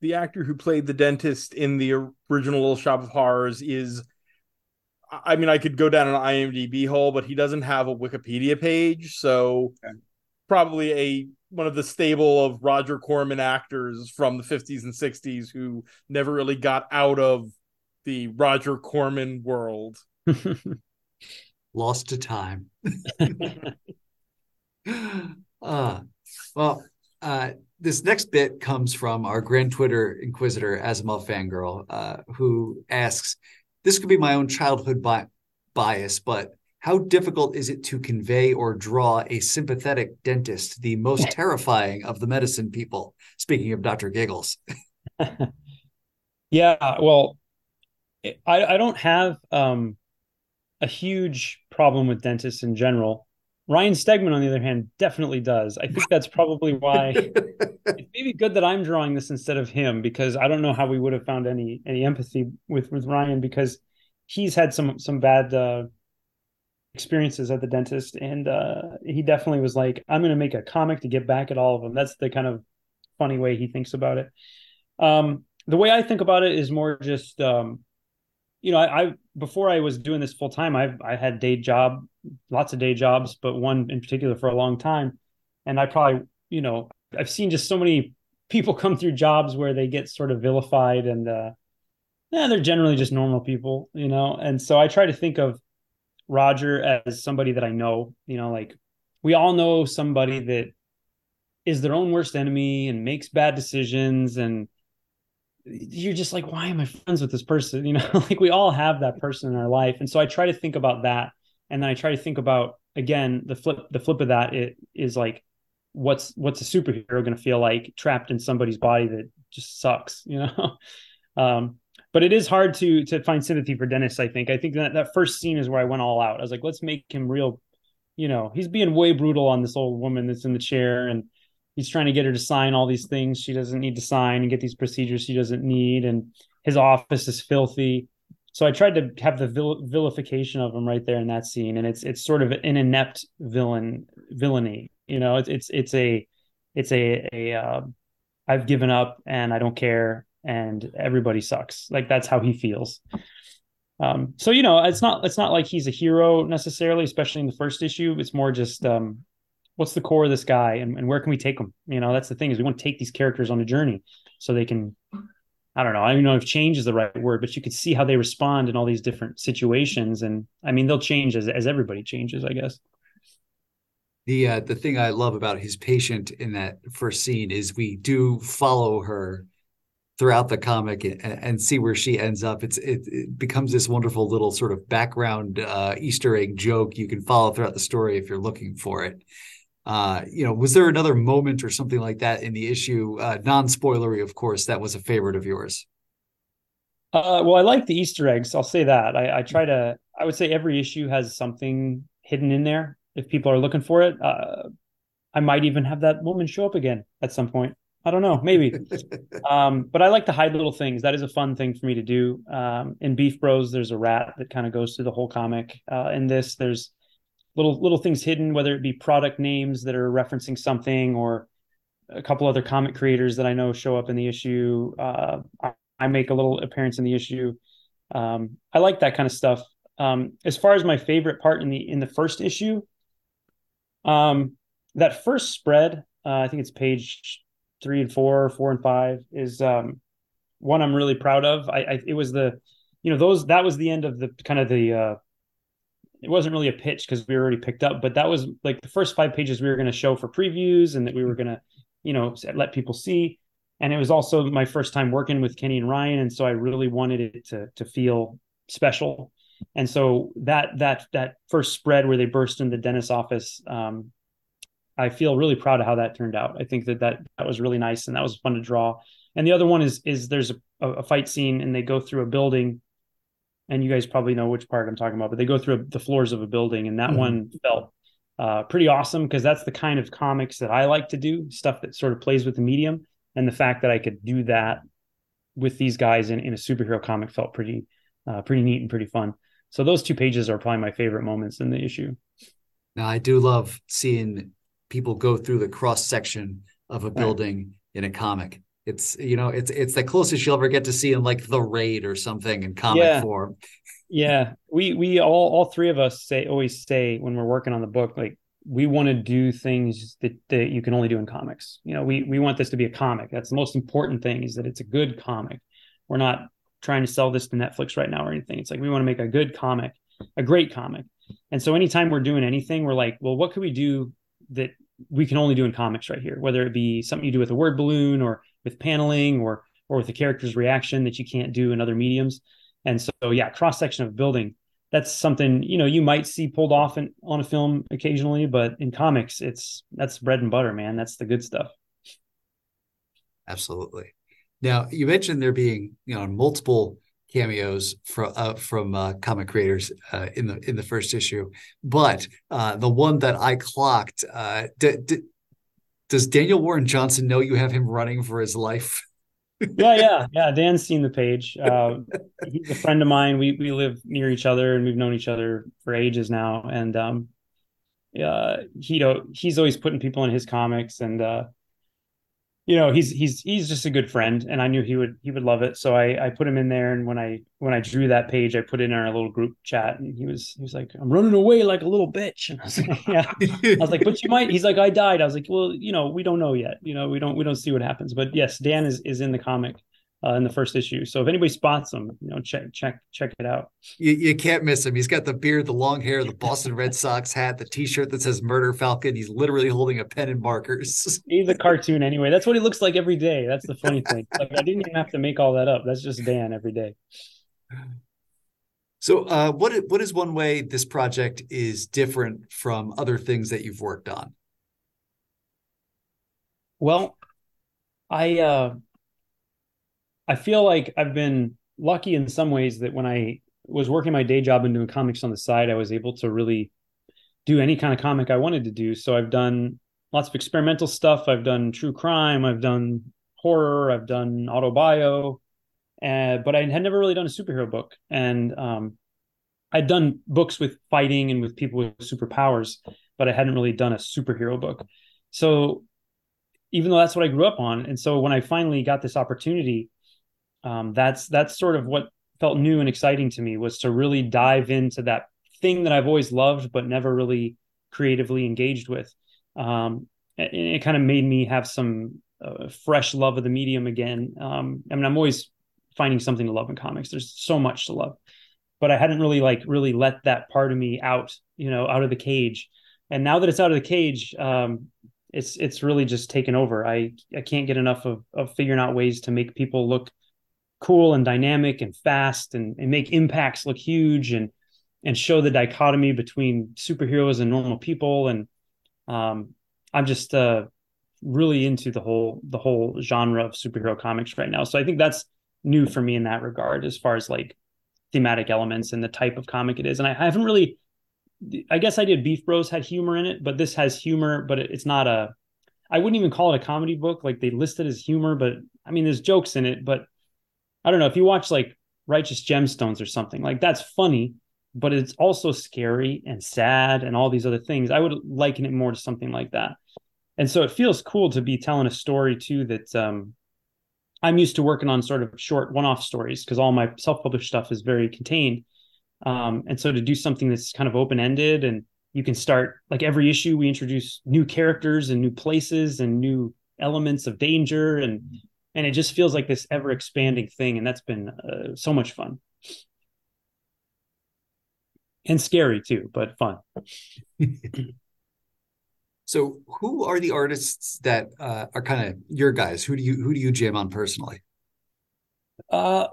the actor who played the dentist in the original Little Shop of Horrors is. I mean, I could go down an IMDb hole, but he doesn't have a Wikipedia page, so okay. probably a one of the stable of Roger Corman actors from the 50s and 60s who never really got out of the Roger Corman world. Lost to time. uh, well, uh, this next bit comes from our grand Twitter inquisitor, Asimov Fangirl, uh, who asks, This could be my own childhood bi- bias, but how difficult is it to convey or draw a sympathetic dentist, the most terrifying of the medicine people? Speaking of Dr. Giggles. yeah, well, I, I don't have um, a huge problem with dentists in general. Ryan Stegman, on the other hand, definitely does. I think that's probably why it's maybe good that I'm drawing this instead of him because I don't know how we would have found any any empathy with with Ryan because he's had some some bad uh, experiences at the dentist and uh, he definitely was like i'm going to make a comic to get back at all of them that's the kind of funny way he thinks about it um, the way i think about it is more just um, you know I, I, before i was doing this full time i i had day job lots of day jobs but one in particular for a long time. And i probably you know i've seen just so many people come through jobs where they get sort of vilified and uh yeah they're generally just normal people you know? And so i try to think of Roger as somebody that I know, you know, like we all know somebody that is their own worst enemy and makes bad decisions and you're just like why am i friends with this person you know like we all have that person in our life and so i try to think about that and then i try to think about again the flip the flip of that it is like what's what's a superhero going to feel like trapped in somebody's body that just sucks you know um but it is hard to to find sympathy for Dennis. I think. I think that that first scene is where I went all out. I was like, let's make him real. You know, he's being way brutal on this old woman that's in the chair, and he's trying to get her to sign all these things she doesn't need to sign and get these procedures she doesn't need, and his office is filthy. So I tried to have the vil- vilification of him right there in that scene, and it's it's sort of an inept villain villainy. You know, it's it's it's a it's a a uh, I've given up and I don't care and everybody sucks. Like that's how he feels. Um, so you know, it's not it's not like he's a hero necessarily, especially in the first issue. It's more just um, what's the core of this guy and, and where can we take him? You know, that's the thing is we want to take these characters on a journey so they can. I don't know. I don't even know if change is the right word, but you could see how they respond in all these different situations, and I mean they'll change as as everybody changes, I guess. The uh, the thing I love about his patient in that first scene is we do follow her throughout the comic and, and, see where she ends up. It's it, it becomes this wonderful little sort of background uh, Easter egg joke you can follow throughout the story if you're looking for it. Uh, you know, was there another moment or something like that in the issue? Uh, non-spoilery, of course, that was a favorite of yours. Uh, well, I like the Easter eggs. I'll say that. I, I, try to. I would say every issue has something hidden in there. If people are looking for it, uh, I might even have that woman show up again at some point. I don't know, maybe. um, but I like to hide little things. That is a fun thing for me to do. Um, in Beef Bros, there's a rat that kind of goes through the whole comic. Uh, in this, there's little little things hidden, whether it be product names that are referencing something, or a couple other comic creators that I know show up in the issue. Uh, I, I, make a little appearance in the issue. Um, I like that kind of stuff. Um, as far as my favorite part in the in the first issue, um, that first spread, uh, I think it's page three and four, four and five is um, one I'm really proud of. I, I, it was the you know, those that was the end of the kind of the uh it wasn't really a pitch because we were already picked up, but that was like the first five pages we were going to show for previews and that we were going to, you know, let people see. And it was also my first time working with Kenny and Ryan, and so I really wanted it to to feel special. And so that that that first spread where they burst in the dentist's office, um, I feel really proud of how that turned out. I think that that that was really nice and that was fun to draw. And the other one is is there's a, a fight scene and they go through a building and you guys probably know which part I'm talking about, but they go through the floors of a building, and that mm-hmm. one felt uh, pretty awesome because that's the kind of comics that I like to do, stuff that sort of plays with the medium, and the fact that I could do that with these guys in, in a superhero comic felt pretty uh, pretty neat and pretty fun. So those two pages are probably my favorite moments in the issue. Now I do love seeing people go through the cross section of a building right. in a comic. It's you know it's it's the closest you'll ever get to see in like the raid or something in comic yeah. form. yeah, we we all all three of us say always say when we're working on the book like we want to do things that, that you can only do in comics. You know, we we want this to be a comic. That's the most important thing is that it's a good comic. We're not trying to sell this to Netflix right now or anything. It's like we want to make a good comic, a great comic. And so anytime we're doing anything, we're like, well, what could we do that we can only do in comics right here? Whether it be something you do with a word balloon or with paneling or or with the character's reaction that you can't do in other mediums. And so, yeah, cross section of building. That's something you know you might see pulled off in, on a film occasionally, but in comics, it's that's bread and butter, man. That's the good stuff. Absolutely. Now you mentioned there being you know multiple cameos from uh, from uh, comic creators uh, in the in the first issue, but uh, the one that I clocked uh, d- d- does Daniel Warren Johnson know you have him running for his life? yeah, yeah, yeah. Dan's seen the page. Uh, he's a friend of mine. We we live near each other and we've known each other for ages now. And um, uh, he he's always putting people in his comics, and uh, you know he's he's he's just a good friend and i knew he would he would love it. So i i put him in there and when i when i drew that page i put in our little group chat and he was he was like i'm running away like a little bitch. And i was like yeah. I was like but you might he's like i died. I was like well you know we don't know yet. You know we don't we don't see what happens. But yes dan is is in the comic uh, in the first issue. So if anybody spots him, you know, check check check it out. You, you can't miss him. He's got the beard, the long hair, the Boston Red Sox hat, the T-shirt that says "Murder Falcon." He's literally holding a pen and markers. He's a cartoon anyway. That's what he looks like every day. That's the funny thing. Like I didn't even have to make all that up. That's just Dan every day. So, uh, what what is one way this project is different from other things that you've worked on? Well, I uh, I feel like I've been lucky in some ways that when I was working my day job and doing comics on the side, I was able to really do any kind of comic I wanted to do. So I've done lots of experimental stuff. I've done true crime. I've done horror. I've done autobio, uh, but I had never really done a superhero book. And um, I'd done books with fighting and with people with superpowers, but I hadn't really done a superhero book. So even though that's what I grew up on, and so when I finally got this opportunity, um, that's that's sort of what felt new and exciting to me was to really dive into that thing that I've always loved but never really creatively engaged with. Um, it, it kind of made me have some uh, fresh love of the medium again. Um, I mean, I'm always finding something to love in comics. There's so much to love, but I hadn't really like really let that part of me out, you know, out of the cage. And now that it's out of the cage, um, it's it's really just taken over. I I can't get enough of of figuring out ways to make people look cool and dynamic and fast and, and make impacts look huge and and show the dichotomy between superheroes and normal people. And um, i'm just uh, really into the whole the whole genre of superhero comics right now. So i think that's new for me in that regard as far as like thematic elements and the type of comic it is. And i, I haven't really i guess i did beef bros had humor in it but this has humor but it, it's not a i wouldn't even call it a comedy book. Like they list it as humor but i mean there's jokes in it but I don't know if you watch like Righteous Gemstones or something like that's funny, but it's also scary and sad and all these other things. I would liken it more to something like that. And so it feels cool to be telling a story too that um, I'm used to working on sort of short one-off stories because all my self-published stuff is very contained. Um, and so to do something that's kind of open-ended and you can start like every issue we introduce new characters and new places and new elements of danger and and it just feels like this ever expanding thing and that's been uh, so much fun and scary too, but fun. so, who are the artists that uh, are kind of your guys? Who do you who do you jam on personally? Uh,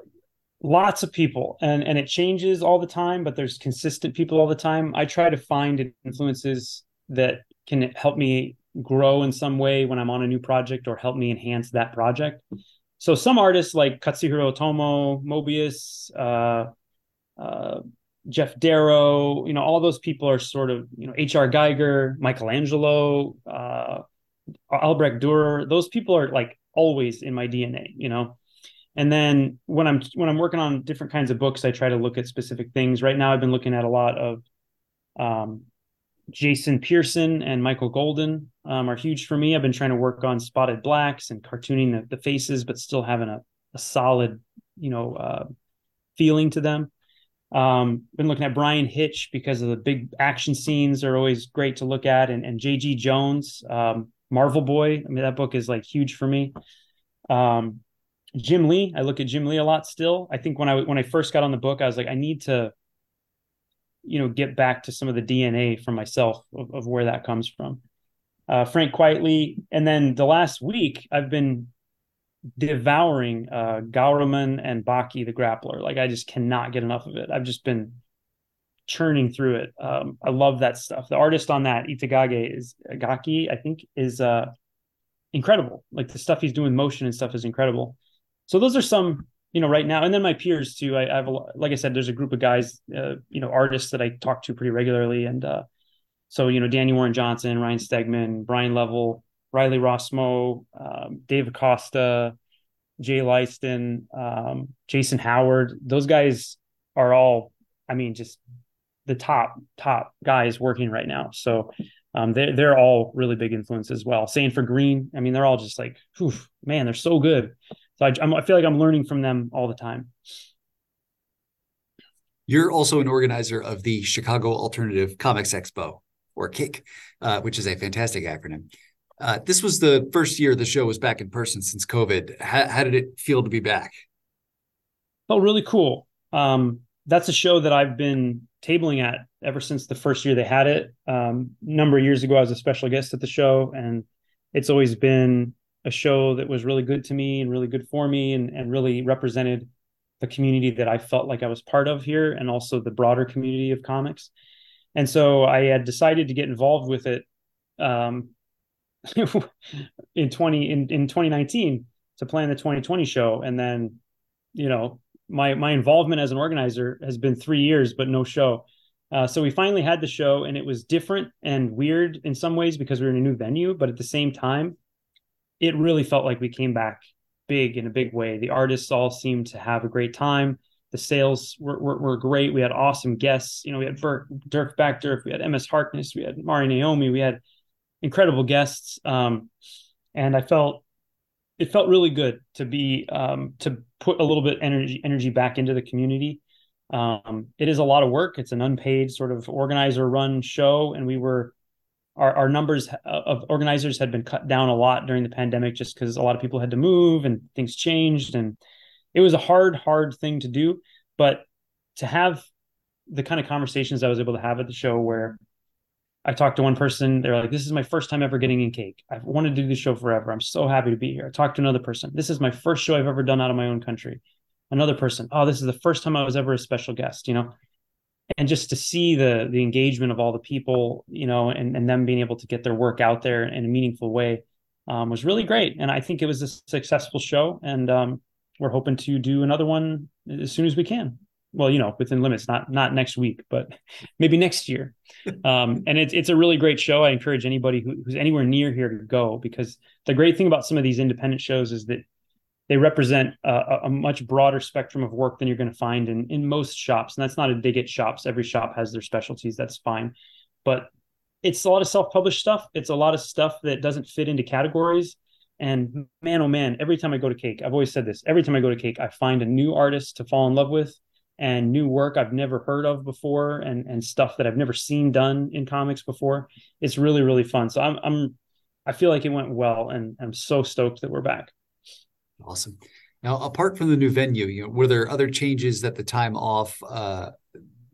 lots of people, and and it changes all the time, but there's consistent people all the time. I try to find influences that can help me grow in some way when I'm on a new project or help me enhance that project. So some artists like Katsuhiro Otomo, Moebius, uh, uh, Geof Darrow, you know, all those people are sort of, you know, H.R. Giger, Michelangelo, uh, Albrecht Dürer. Those people are like always in my DNA, you know. And then when I'm when I'm working on different kinds of books, I try to look at specific things. Right now, I've been looking at a lot of um, Jason Pearson and Michael Golden um, are huge for me. I've been trying to work on spotted blacks and cartooning the, the faces, but still having a, a solid, you know, uh, feeling to them. Um, been looking at Bryan Hitch because of the big action scenes are always great to look at, and, and J.G. Jones, um, Marvel Boy. I mean, that book is like huge for me. Um, Jim Lee, I look at Jim Lee a lot still. I think when I when I first got on the book, I was like, I need to you know get back to some of the DNA from myself of, of where that comes from. Uh, Frank Quitely, and then the last week I've been devouring uh, and Baki the Grappler. Like I just cannot get enough of it. I've just been churning through it. Um, I love that stuff. The artist on that Itagaki is Gaki, I think, is uh, incredible. Like the stuff he's doing, motion and stuff is incredible. So those are some you know, right now, and then my peers too. I, I have, a, like I said, there's a group of guys, uh, you know, artists that I talk to pretty regularly, and uh, so you know, Danny Warren Johnson, Ryan Stegman, Brian Level, Riley Rossmo, um, Dave Acosta, Jay Leisten, um, Jason Howard. Those guys are all, I mean, just the top top guys working right now. So um, they're they're all really big influence as well. Sanford Greene, I mean, they're all just like, man, they're so good. So I, I'm, I feel like I'm learning from them all the time. You're also an organizer of the Chicago Alternative Comics Expo, or CAKE, uh, which is a fantastic acronym. Uh, this was the first year the show was back in person since COVID. How, how did it feel to be back? Oh, really cool. Um, that's a show that I've been tabling at ever since the first year they had it. Um, a number of years ago, I was a special guest at the show, and it's always been a show that was really good to me and really good for me and, and really represented the community that I felt like I was part of here and also the broader community of comics. And so I had decided to get involved with it um, in 20 in, in 2019 to plan the 2020 show. And then, you know, my my involvement as an organizer has been three years, but no show. Uh, so we finally had the show, and it was different and weird in some ways because we were in a new venue, but at the same time, it really felt like we came back big in a big way. The artists all seemed to have a great time. The sales were, were, were great. We had awesome guests. You know, we had Derf, Derf Backderf, we had MS Harkness, we had Mari Naomi, we had incredible guests. Um, and I felt it felt really good to be um, to put a little bit energy energy back into the community. Um, it is a lot of work. It's an unpaid sort of organizer run show, and we were our, our numbers of organizers had been cut down a lot during the pandemic just because a lot of people had to move and things changed and it was a hard hard thing to do. But to have the kind of conversations i was able to have at the show where i talked to one person they're like this is my first time ever getting in cake. I've wanted to do the show forever. I'm so happy to be here. I talked to another person. This is my first show i've ever done out of my own country. Another person oh this is the first time i was ever a special guest you know and just to see the the engagement of all the people you know and, and them being able to get their work out there in a meaningful way um, was really great. And i think it was a successful show and um, we're hoping to do another one as soon as we can. Well you know within limits not not next week but maybe next year. Um, and it's it's a really great show. I encourage anybody who, who's anywhere near here to go because the great thing about some of these independent shows is that they represent a, a, much broader spectrum of work than you're going to find in in most shops and that's not a dig at shops. Every shop has their specialties that's fine. But it's a lot of self-published stuff. It's a lot of stuff that doesn't fit into categories. And man oh man every time i go to Cake, i've always said this every time i go to Cake, i find a new artist to fall in love with and new work i've never heard of before and and stuff that i've never seen done in comics before. It's really really fun. So i'm i'm i feel like it went well and i'm so stoked that we're back Awesome. Now, apart from the new venue, you know, were there other changes that the time off uh,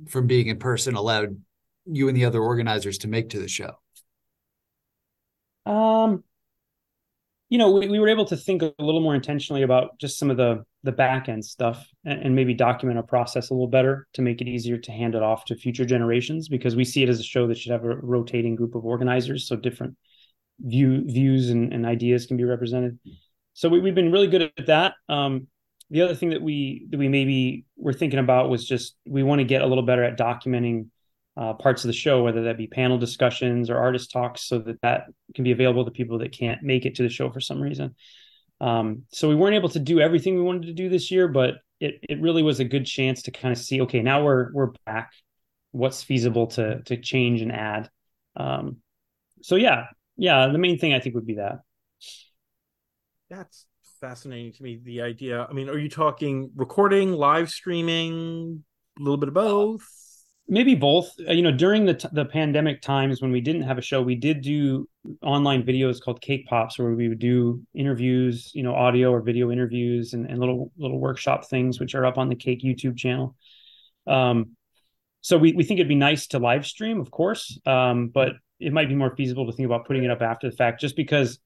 from being in person allowed you and the other organizers to make to the show? Um, you know, we, we were able to think a little more intentionally about just some of the the back end stuff and, and, maybe document our process a little better to make it easier to hand it off to future generations because we see it as a show that should have a rotating group of organizers so different view views and, and ideas can be represented. So we, have been really good at that. Um, the other thing that we that we maybe were thinking about was just we want to get a little better at documenting uh, parts of the show, whether that be panel discussions or artist talks, so that that can be available to people that can't make it to the show for some reason. Um, so we weren't able to do everything we wanted to do this year, but it it really was a good chance to kind of see, okay, now we're we're back. What's feasible to to change and add? Um, so yeah, yeah, the main thing I think would be that. That's fascinating to me. The idea. I mean, are you talking recording, live streaming, a little bit of both? maybe both uh, you know during the t- the pandemic times when we didn't have a show we did do online videos called cake pops where we would do interviews you know audio or video interviews and, and little little workshop things which are up on the cake youtube channel um so we, we think it'd be nice to live stream of course um but it might be more feasible to think about putting it up after the fact just because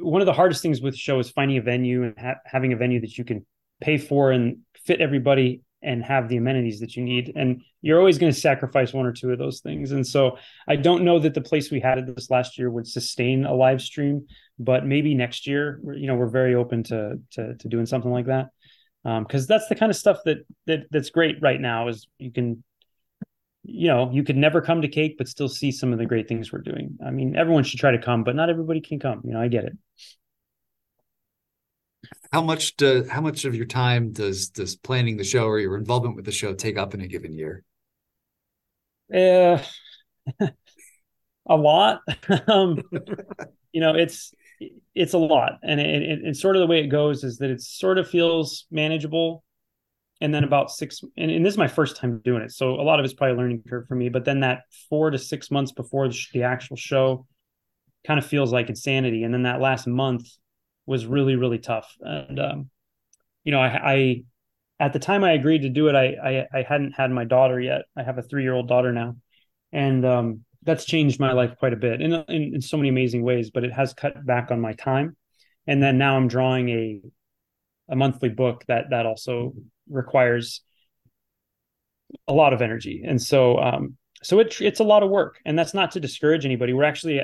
one of the hardest things with show is finding a venue and ha- having a venue that you can pay for and fit everybody and have the amenities that you need. And you're always going to sacrifice one or two of those things. And so I don't know that the place we had this last year would sustain a live stream, but maybe next year, you know, we're very open to to, to doing something like that. Um, because um, that's the kind of stuff that that that's great right now is you can you know you could never come to cake but still see some of the great things we're doing. I mean everyone should try to come but not everybody can come. You know i get it. How much do how much of your time does does planning the show or your involvement with the show take up in a given year? Yeah, uh, a lot. um, you know, it's it's a lot, and it, it, it's sort of the way it goes is that it sort of feels manageable, and then about six, and, and, this is my first time doing it, so a lot of it's probably learning curve for me. But then that four to six months before the, the actual show, kind of feels like insanity, and then that last month was really really tough. And um, you know, I, I at the time I agreed to do it, I I, I hadn't had my daughter yet. I have a three year old daughter now, and um, that's changed my life quite a bit in, in in so many amazing ways. But it has cut back on my time, and then now I'm drawing a a monthly book that that also requires a lot of energy, and so um, so it, it's a lot of work, and that's not to discourage anybody. We're actually,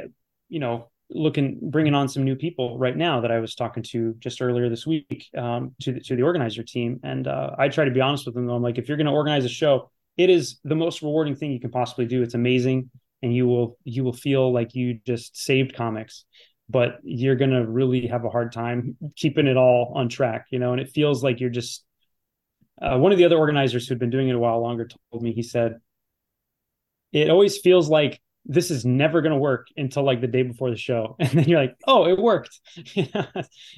you know, looking bringing on some new people right now that I was talking to just earlier this week um, to the, to the organizer team, and uh, I try to be honest with them. I'm like, if you're going to organize a show, it is the most rewarding thing you can possibly do. It's amazing, and you will you will feel like you just saved comics, but you're going to really have a hard time keeping it all on track, you know. And it feels like you're just. Uh, one of the other organizers who'd been doing it a while longer told me he said, "It always feels like this is never going to work until like the day before the show. And then you're like oh it worked.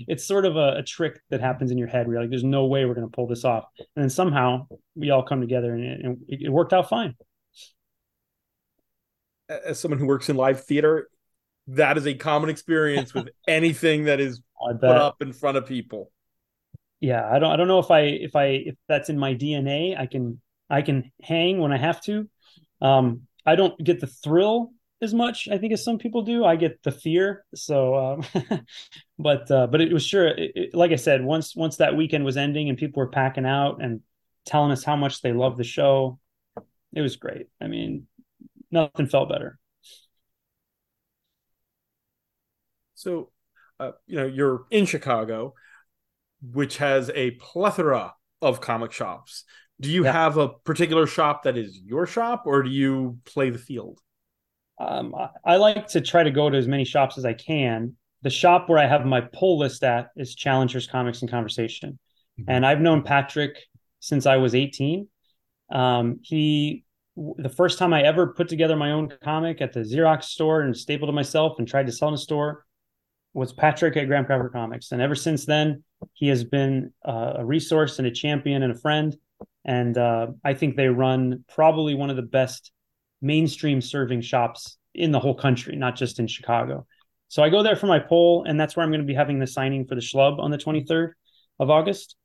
It's sort of a, a, trick that happens in your head where you're like there's no way we're going to pull this off. And then somehow we all come together and it, and it worked out fine. As someone who works in live theater that is a common experience with anything that is put up in front of people yeah i don't i don't know if i if i if that's in my dna i can i can hang when i have to um I don't get the thrill as much, I think, as some people do. I get the fear. So, um, but uh, but it was sure. It, it, like I said, once once that weekend was ending and people were packing out and telling us how much they love the show, it was great. I mean, nothing felt better. So, uh, you know, you're in Chicago, which has a plethora of comic shops. Do you yeah. have a particular shop that is your shop or do you play the field? Um, I, like to try to go to as many shops as i can. The shop where i have my pull list at is challengers comics and conversation. Mm-hmm. and i've known patrick since i was 18 um, he the first time i ever put together my own comic at the xerox store and stapled it myself and tried to sell in a store was patrick at graham cracker comics and ever since then he has been uh, a resource and a champion and a friend and uh, I think they run probably one of the best mainstream serving shops in the whole country, not just in Chicago. So I go there for my poll, and that's where I'm going to be having the signing for the Schlub on the 23rd of August.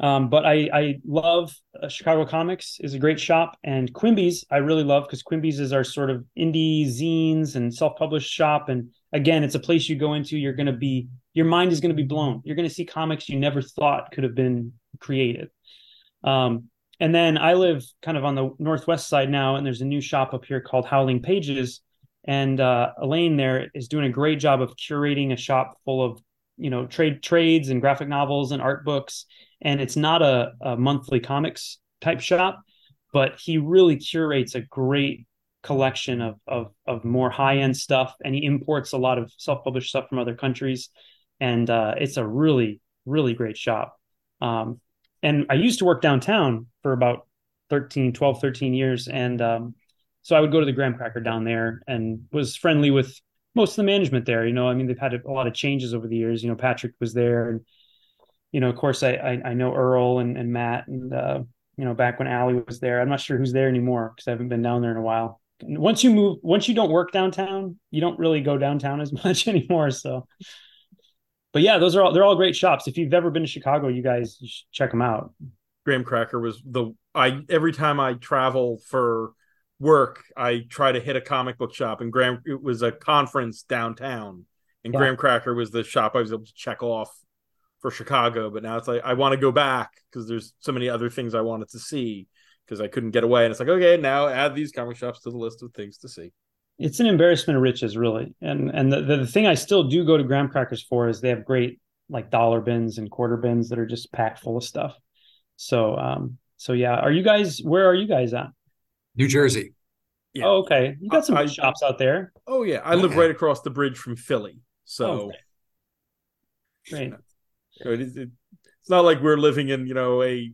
Um, but I I love uh, Chicago Comics is a great shop, and Quimby's I really love because Quimby's is our sort of indie zines and self published shop. And again, it's a place you go into. You're going to be your mind is going to be blown. You're going to see comics you never thought could have been created. Um, and then I live kind of on the northwest side now, and there's a new shop up here called Howling Pages, and uh, Elaine there is doing a great job of curating a shop full of you know trade trades and graphic novels and art books. And it's not a, a monthly comics type shop but he really curates a great collection of of, of more high end stuff. And he imports a lot of self published stuff from other countries. And uh, it's a really really great shop. Um, and i used to work downtown for about 13 12 13 years. And um, so i would go to the graham cracker down there and was friendly with most of the management there. You know, I mean, they've had a lot of changes over the years. You know, Patrick was there, and you know, of course, I I, I know Earl and, and Matt, and uh, you know, back when Allie was there. I'm not sure who's there anymore because I haven't been down there in a while. Once you move, once you don't work downtown, you don't really go downtown as much anymore. So, but yeah, those are all they're all great shops. If you've ever been to Chicago, you guys you check them out. Graham Cracker was the I every time I travel for work, I try to hit a comic book shop, and Graham it was a conference downtown, and yeah. Graham Cracker was the shop I was able to check off for Chicago. But now it's like I want to go back because there's so many other things I wanted to see because I couldn't get away, and it's like okay, now add these comic shops to the list of things to see. It's an embarrassment of riches, really, and and the, the, the thing I still do go to Graham Crackers for is they have great like dollar bins and quarter bins that are just packed full of stuff. So um so yeah, are you guys where are you guys at? New Jersey. Yeah. Oh, okay. You got some I, shops out there. Oh yeah, I live right across the bridge from Philly, so oh, okay. great. it is, it, it's not like we're living in you know a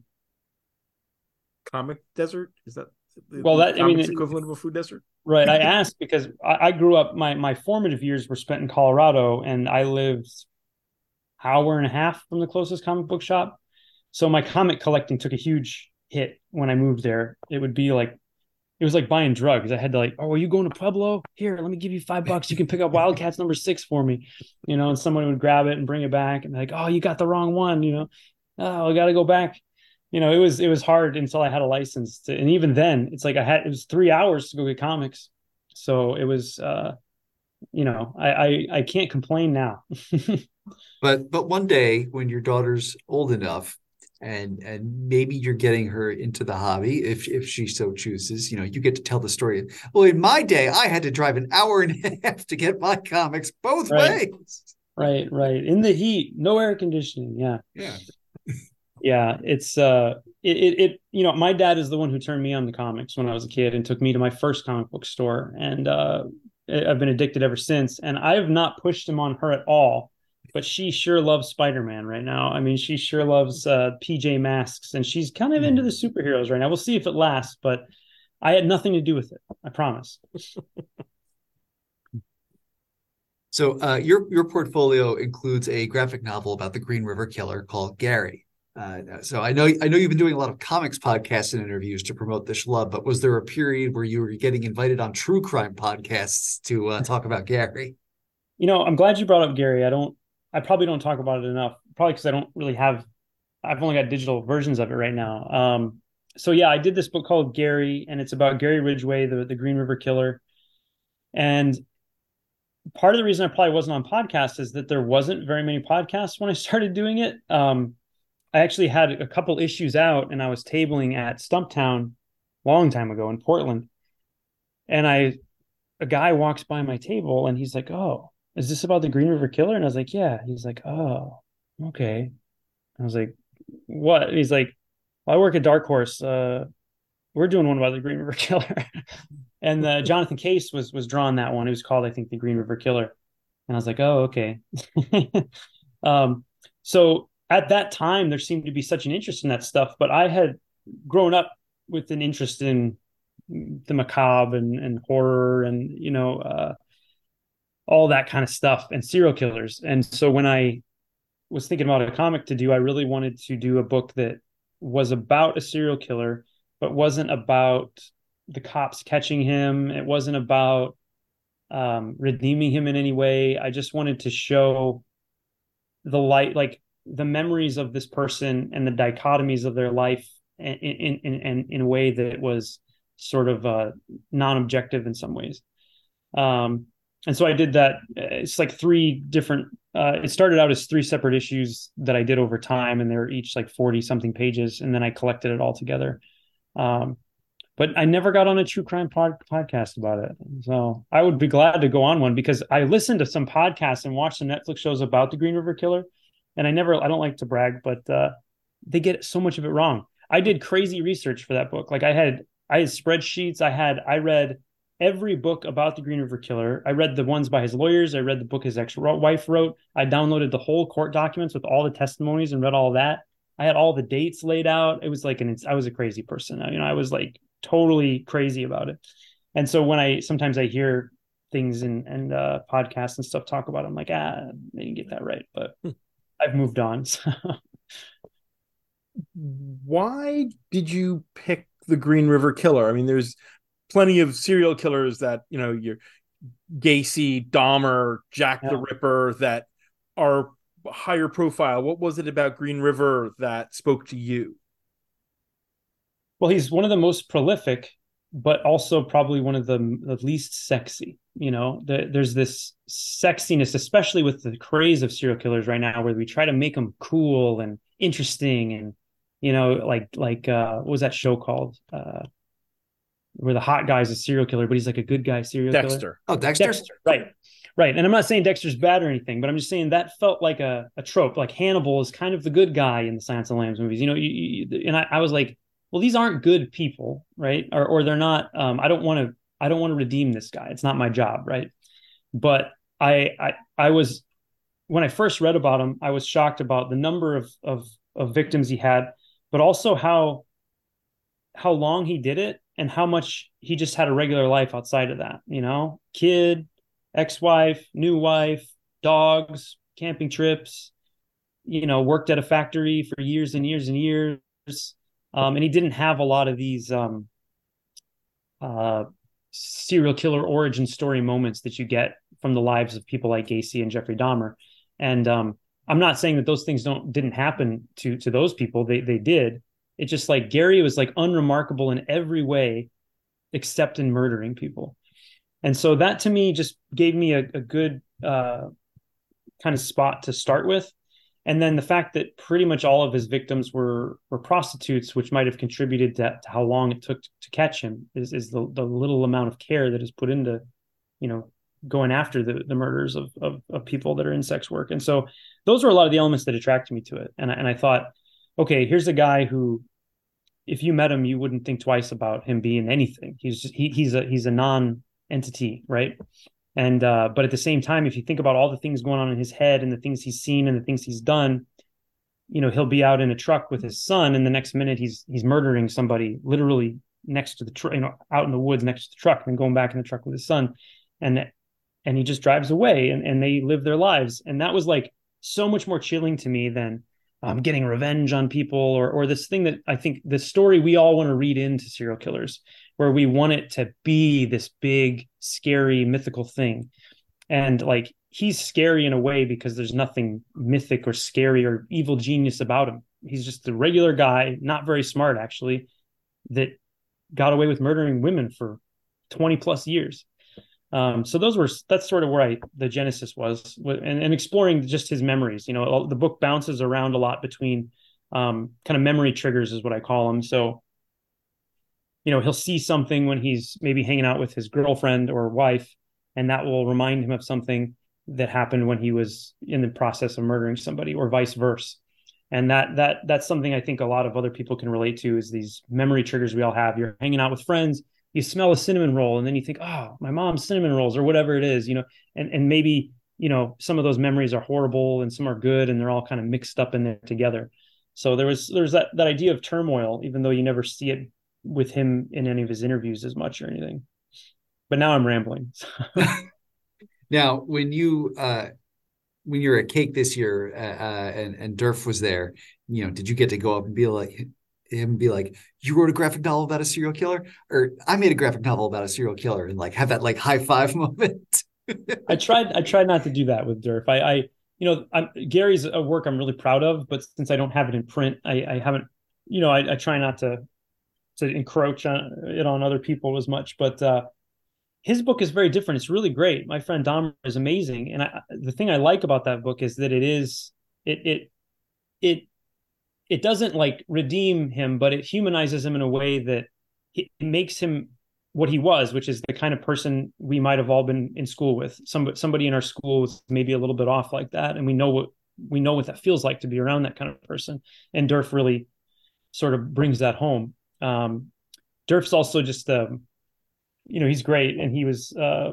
comic desert. Is that well? That I mean, equivalent of a food desert. Right. I asked because I, I grew up. My my formative years were spent in Colorado, and I lived hour and a half from the closest comic book shop. So my comic collecting took a huge hit when I moved there. It would be like it was like buying drugs. I had to like, oh, are you going to Pueblo? Here, let me give you five bucks. You can pick up Wildcats number six for me, you know. And someone would grab it and bring it back, and like, oh, you got the wrong one, you know. Oh, I got to go back. You know, it was it was hard until I had a license, to, and even then, it's like I had it was three hours to go get comics, so it was, uh, you know, I I, I can't complain now. but but one day when your daughter's old enough and and maybe you're getting her into the hobby if if she so chooses. You know you get to tell the story. Well in my day i had to drive an hour and a half to get my comics both right. ways. Right right. In the heat no air conditioning yeah. Yeah. Yeah it's uh it, it, it you know my dad is the one who turned me on to comics when i was a kid and took me to my first comic book store. And uh i've been addicted ever since. And i have not pushed him on her at all but she sure loves Spider-Man right now. I mean, she sure loves uh, PJ Masks, and she's kind of into the hmm. superheroes right now. We'll see if it lasts, but I had nothing to do with it. I promise. so uh, your your portfolio includes a graphic novel about the Green River Killer called Gary. Uh, so I know I know you've been doing a lot of comics podcasts and interviews to promote this love, but was there a period where you were getting invited on true crime podcasts to uh, talk about Gary? You know, I'm glad you brought up Gary. I don't I probably don't talk about it enough, probably because I don't really have. I've only got digital versions of it right now. Um, so yeah, I did this book called Gary, and it's about Gary Ridgway, the the Green River Killer. And part of the reason I probably wasn't on podcasts is that there wasn't very many podcasts when I started doing it. Um, I actually had a couple issues out, and I was tabling at Stumptown long time ago in Portland, and I a guy walks by my table and he's like, "Oh, is this about the Green River Killer? And I was like, yeah. He's like, oh, okay. I was like, what? he's like, well, I work at Dark Horse. Uh, we're doing one about the Green River Killer. and uh, Jonathan Case was was drawing that one. It was called, I think, the Green River Killer. And I was like, oh, okay. um, so at that time, there seemed to be such an interest in that stuff, but I had grown up with an interest in the macabre and, and horror and you know uh, all that kind of stuff and serial killers. And so when I was thinking about a comic to do, I really wanted to do a book that was about a serial killer, but wasn't about the cops catching him. It wasn't about um, redeeming him in any way. I just wanted to show the light, like the memories of this person and the dichotomies of their life in in in, in a way that was sort of uh, non-objective in some ways. Um, and so I did that. It's like three different. Uh, it started out as three separate issues that I did over time, and they were each like forty something pages, and then I collected it all together. Um, but I never got on a true crime pod- podcast about it. So I would be glad to go on one because I listened to some podcasts and watched some Netflix shows about the Green River Killer, and I never. I don't like to brag, but uh, they get so much of it wrong. I did crazy research for that book. Like I had I had spreadsheets. I had I read every book about the Green River Killer. I read the ones by his lawyers. I read the book his ex-wife wrote. I downloaded the whole court documents with all the testimonies and read all that. I had all the dates laid out. It was like an I was a crazy person. You know, I was like totally crazy about it. And so when I sometimes I hear things and and uh, podcasts and stuff talk about, it, I'm like, ah, I didn't get that right, but hmm. I've moved on. So. Why did you pick the Green River Killer? I mean, there's plenty of serial killers that you know your Gacy, Dahmer, Jack yeah. the Ripper that are higher profile. What was it about Green River that spoke to you? Well, he's one of the most prolific, but also probably one of the, the least sexy. You know, the, there's this sexiness, especially with the craze of serial killers right now, where we try to make them cool and interesting, and you know, like like uh, what was that show called? Uh, where the hot guy's a serial killer, but he's like a good guy serial killer. Dexter. killer. Oh, Dexter. Dexter. Right. Right. And I'm not saying Dexter's bad or anything, but I'm just saying that felt like a, a trope. Like Hannibal is kind of the good guy in the Silence of the Lambs movies. You know, you, you, and I, I, was like, well, these aren't good people, right? Or or they're not um, I don't want to I don't want to redeem this guy. It's not my job, right? But I I I was when I first read about him, I was shocked about the number of of of victims he had, but also how how long he did it and how much he just had a regular life outside of that, you know, kid, ex-wife, new wife, dogs, camping trips, you know, worked at a factory for years and years and years. Um, and he didn't have a lot of these um, uh, serial killer origin story moments that you get from the lives of people like Gacy and Jeffrey Dahmer. And um, I'm not saying that those things don't didn't happen to to those people. They they did, it's just like Gary was like unremarkable in every way except in murdering people. And so that to me just gave me a, a good uh, kind of spot to start with. And then the fact that pretty much all of his victims were were prostitutes, which might have contributed to, to how long it took to, to catch him, is, is the, the little amount of care that is put into, you know, going after the, the murders of, of, of people that are in sex work. And so those were a lot of the elements that attracted me to it. And I, and I thought, okay, here's a guy who if you met him, you wouldn't think twice about him being anything. He's just, he, he's a he's a non entity, right? And uh, but at the same time, if you think about all the things going on in his head and the things he's seen and the things he's done, you know, he'll be out in a truck with his son, and the next minute he's he's murdering somebody literally next to the truck, you know, out in the woods next to the truck, and then going back in the truck with his son, and and he just drives away, and and they live their lives, and that was like so much more chilling to me than um, getting revenge on people or or this thing that I think the story we all want to read into serial killers, where we want it to be this big, scary, mythical thing. And like he's scary in a way because there's nothing mythic or scary or evil genius about him. He's just a regular guy, not very smart actually, that got away with murdering women for 20 plus years. Um, so those were that's sort of where I the genesis was, and, and exploring just his memories. You know, the book bounces around a lot between um, kind of memory triggers, is what I call them. So, you know, he'll see something when he's maybe hanging out with his girlfriend or wife, and that will remind him of something that happened when he was in the process of murdering somebody, or vice versa. And that that that's something I think a lot of other people can relate to is these memory triggers we all have. You're hanging out with friends you smell a cinnamon roll and then you think, oh, my mom's cinnamon rolls or whatever it is, you know, and, and maybe, you know, some of those memories are horrible and some are good and they're all kind of mixed up in there together. So there was, there's that, that idea of turmoil, even though you never see it with him in any of his interviews as much or anything. But now I'm rambling. now, when you, uh, when you were at Cake this year, uh, uh, and and Derf was there, you know, did you get to go up and be like, him be like, "You wrote a graphic novel about a serial killer," or "I made a graphic novel about a serial killer," and like have that like high five moment. I tried. I tried not to do that with Derf. I, I you know, I'm, Gary's a work I'm really proud of, but since I don't have it in print, I, I haven't, you know, I, I, try not to to encroach on it on other people as much. But uh, his book is very different. It's really great. My friend Dahmer is amazing, and I, the thing I like about that book is that it is it it it it doesn't like redeem him, but it humanizes him in a way that it makes him what he was, which is the kind of person we might have all been in school with. Some somebody in our school was maybe a little bit off like that, and we know what we know what that feels like to be around that kind of person. And Derf really sort of brings that home. Um, Derf's also just, um, you know, he's great, and he was uh,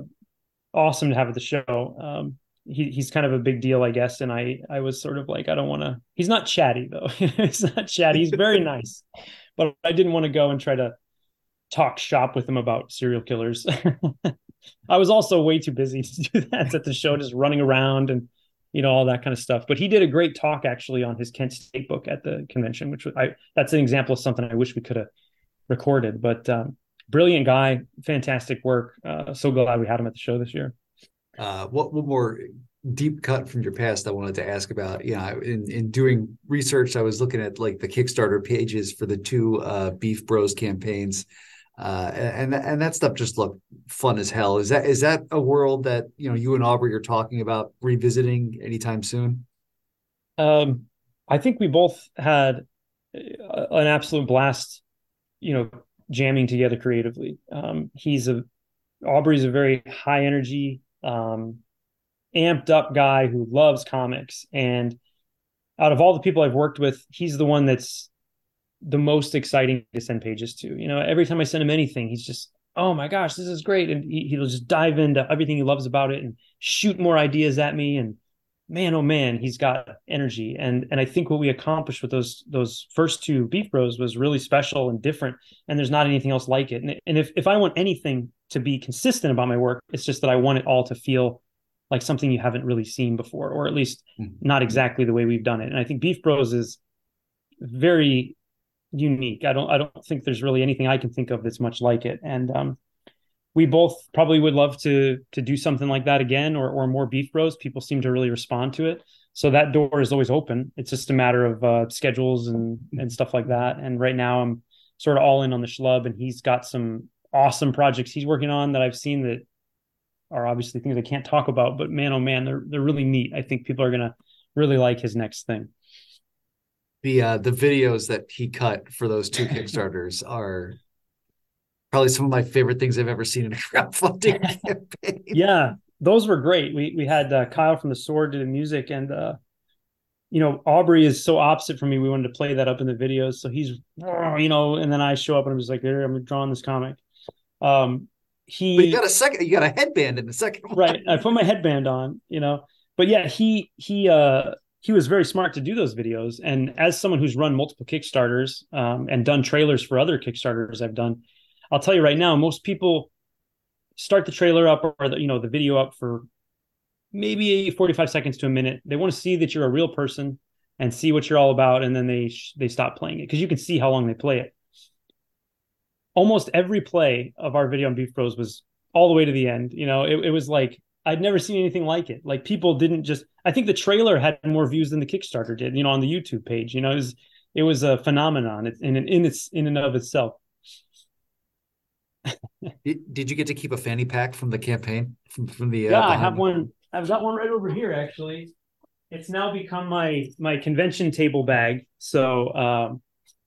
awesome to have at the show. Um, he, he's kind of a big deal, I guess. And I I was sort of like, I don't want to. He's not chatty though. he's not chatty. He's very nice, but I didn't want to go and try to talk shop with him about serial killers. I was also way too busy to do that at the show, just running around and you know all that kind of stuff. But he did a great talk actually on his Kent State book at the convention, which I that's an example of something I wish we could have recorded. But um, brilliant guy, fantastic work. Uh, so glad we had him at the show this year. Uh, what what more deep cut from your past I wanted to ask about. Yeah, in in doing research, I was looking at like the Kickstarter pages for the two uh, Beef Bros campaigns uh, and and that stuff just looked fun as hell. Is that is that a world that you know you and Aubrey are talking about revisiting anytime soon? Um, I think we both had an absolute blast, you know, jamming together creatively. Um, he's a Aubrey's a very high energy, um, amped up guy who loves comics, and out of all the people I've worked with, he's the one that's the most exciting to send pages to. You know, every time I send him anything, he's just, oh my gosh, this is great. And he, will just dive into everything he loves about it and shoot more ideas at me. And man, oh man, he's got energy. And and I think what we accomplished with those those first two Beef Bros was really special and different. And there's not anything else like it. And, and if, if I want anything to be consistent about my work, it's just that I want it all to feel like something you haven't really seen before, or at least mm-hmm. not exactly the way we've done it. And I think Beef Bros is very unique. I don't I don't think there's really anything I can think of that's much like it. And um, we both probably would love to to do something like that again or or more beef bros. People seem to really respond to it. So that door is always open. It's just a matter of uh, schedules and and stuff like that. And right now I'm sort of all in on the schlub and he's got some awesome projects he's working on that I've seen that are obviously things I can't talk about, but man, oh man, they're they're really neat. I think people are gonna really like his next thing the uh, the videos that he cut for those two Kickstarters are probably some of my favorite things I've ever seen in a crowdfunding campaign. Yeah, those were great. We we had uh, Kyle from the Sword do the music, and uh, you know Aubrey is so opposite from me. We wanted to play that up in the videos, so he's you know, and then I show up and I'm just like, there, I'm drawing this comic. Um, he but you got a second, you got a headband in the second, one. right? I put my headband on, you know, but yeah, he he uh he was very smart to do those videos. And as someone who's run multiple Kickstarters um, and done trailers for other Kickstarters I've done, I'll tell you right now, most people start the trailer up or the, you know the video up for maybe 45 seconds to a minute. They want to see that you're a real person and see what you're all about, and then they they stop playing it because you can see how long they play it. Almost every play of our video on Beef Bros was all the way to the end. You know, it, it was like I'd never seen anything like it. Like people didn't just. I think the trailer had more views than the Kickstarter did. You know, on the YouTube page. You know, it was it was a phenomenon in in its in and of itself. Did, did you get to keep a fanny pack from the campaign from from the? Uh, yeah, I have one. I've got one right over here actually. It's now become my my convention table bag. So um,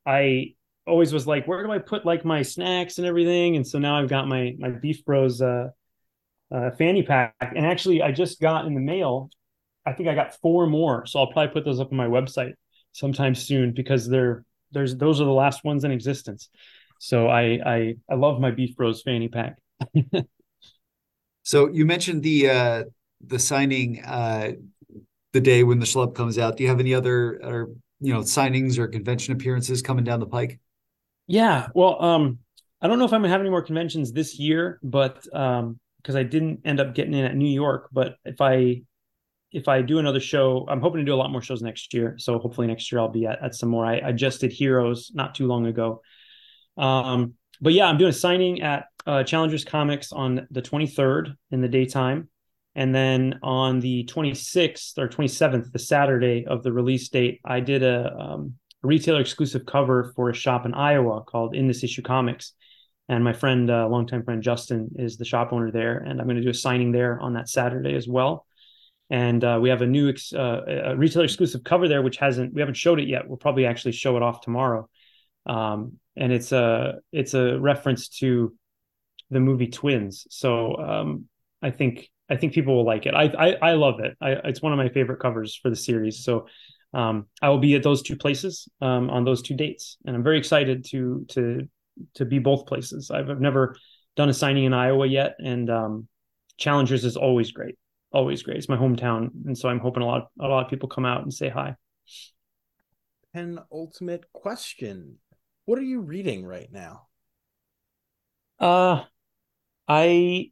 I always was like, where do I put like my snacks and everything? And so now I've got my my Beef Bros uh, uh, fanny pack. And actually, I just got in the mail. I think I got four more, so I'll probably put those up on my website sometime soon because they're there's those are the last ones in existence. So I I I love my Beef Bros fanny pack. so you mentioned the uh, the signing uh, the day when the schlub comes out. Do you have any other or you know signings or convention appearances coming down the pike? Yeah, well, um, I don't know if I'm gonna have any more conventions this year, but um, because I didn't end up getting in at New York. But if I if I do another show, I'm hoping to do a lot more shows next year. So hopefully next year I'll be at, at some more. I, I just did Heroes not too long ago. Um, but yeah, I'm doing a signing at uh, Challengers Comics on the 23rd in the daytime, And then on the 26th or 27th, the Saturday of the release date, I did a, um, a retailer exclusive cover for a shop in Iowa called In This Issue Comics. And my friend, uh, longtime friend Justin, is the shop owner there. And I'm going to do a signing there on that Saturday as well. And uh, we have a new ex- uh, a retailer exclusive cover there, which hasn't we haven't showed it yet. We'll probably actually show it off tomorrow. Um, and it's a it's a reference to the movie Twins. So um, I think I think people will like it. I I, I love it. I, it's one of my favorite covers for the series. So um, I will be at those two places um, on those two dates, and I'm very excited to to to be both places. I've, I've never done a signing in Iowa yet, and um, Challengers is always great, always great. It's my hometown, and so I'm hoping a lot a lot of people come out and say hi. An ultimate question: What are you reading right now? Uh, I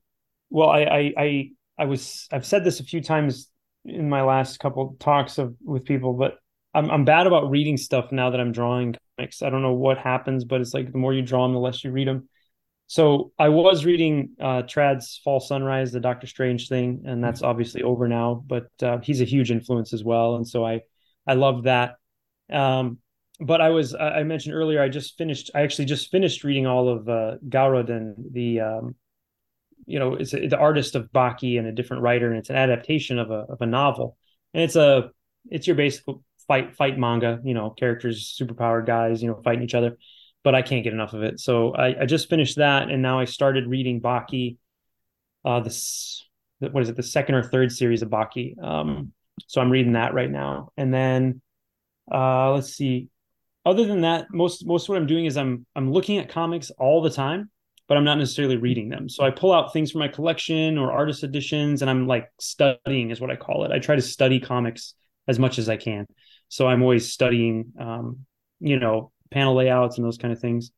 well, I I I, I was I've said this a few times in my last couple talks of with people, but I'm I'm bad about reading stuff now that I'm drawing comics. I don't know what happens, but it's like the more you draw them, the less you read them. So I was reading uh, Tradd's Fall Sunrise, the Doctor Strange thing, and that's obviously over now. But uh, he's a huge influence as well, and so I I love that. Um, but I was I mentioned earlier I just finished I actually just finished reading all of uh, the um, you know it's a, the artist of Baki and a different writer, and it's an adaptation of a of a novel, and it's a it's your basic fight fight manga, you know, characters, superpowered guys, you know, fighting each other. But I can't get enough of it, so I, I just finished that, and now I started reading Baki, uh, this what is it, the second or third series of Baki. Um, so I'm reading that right now, and then uh, let's see. Other than that, most most what I'm doing is I'm I'm looking at comics all the time but I'm not necessarily reading them. So I pull out things from my collection or artist editions and I'm like studying is what I call it. I try to study comics as much as I can. So I'm always studying um, you know, panel layouts and those kind of things.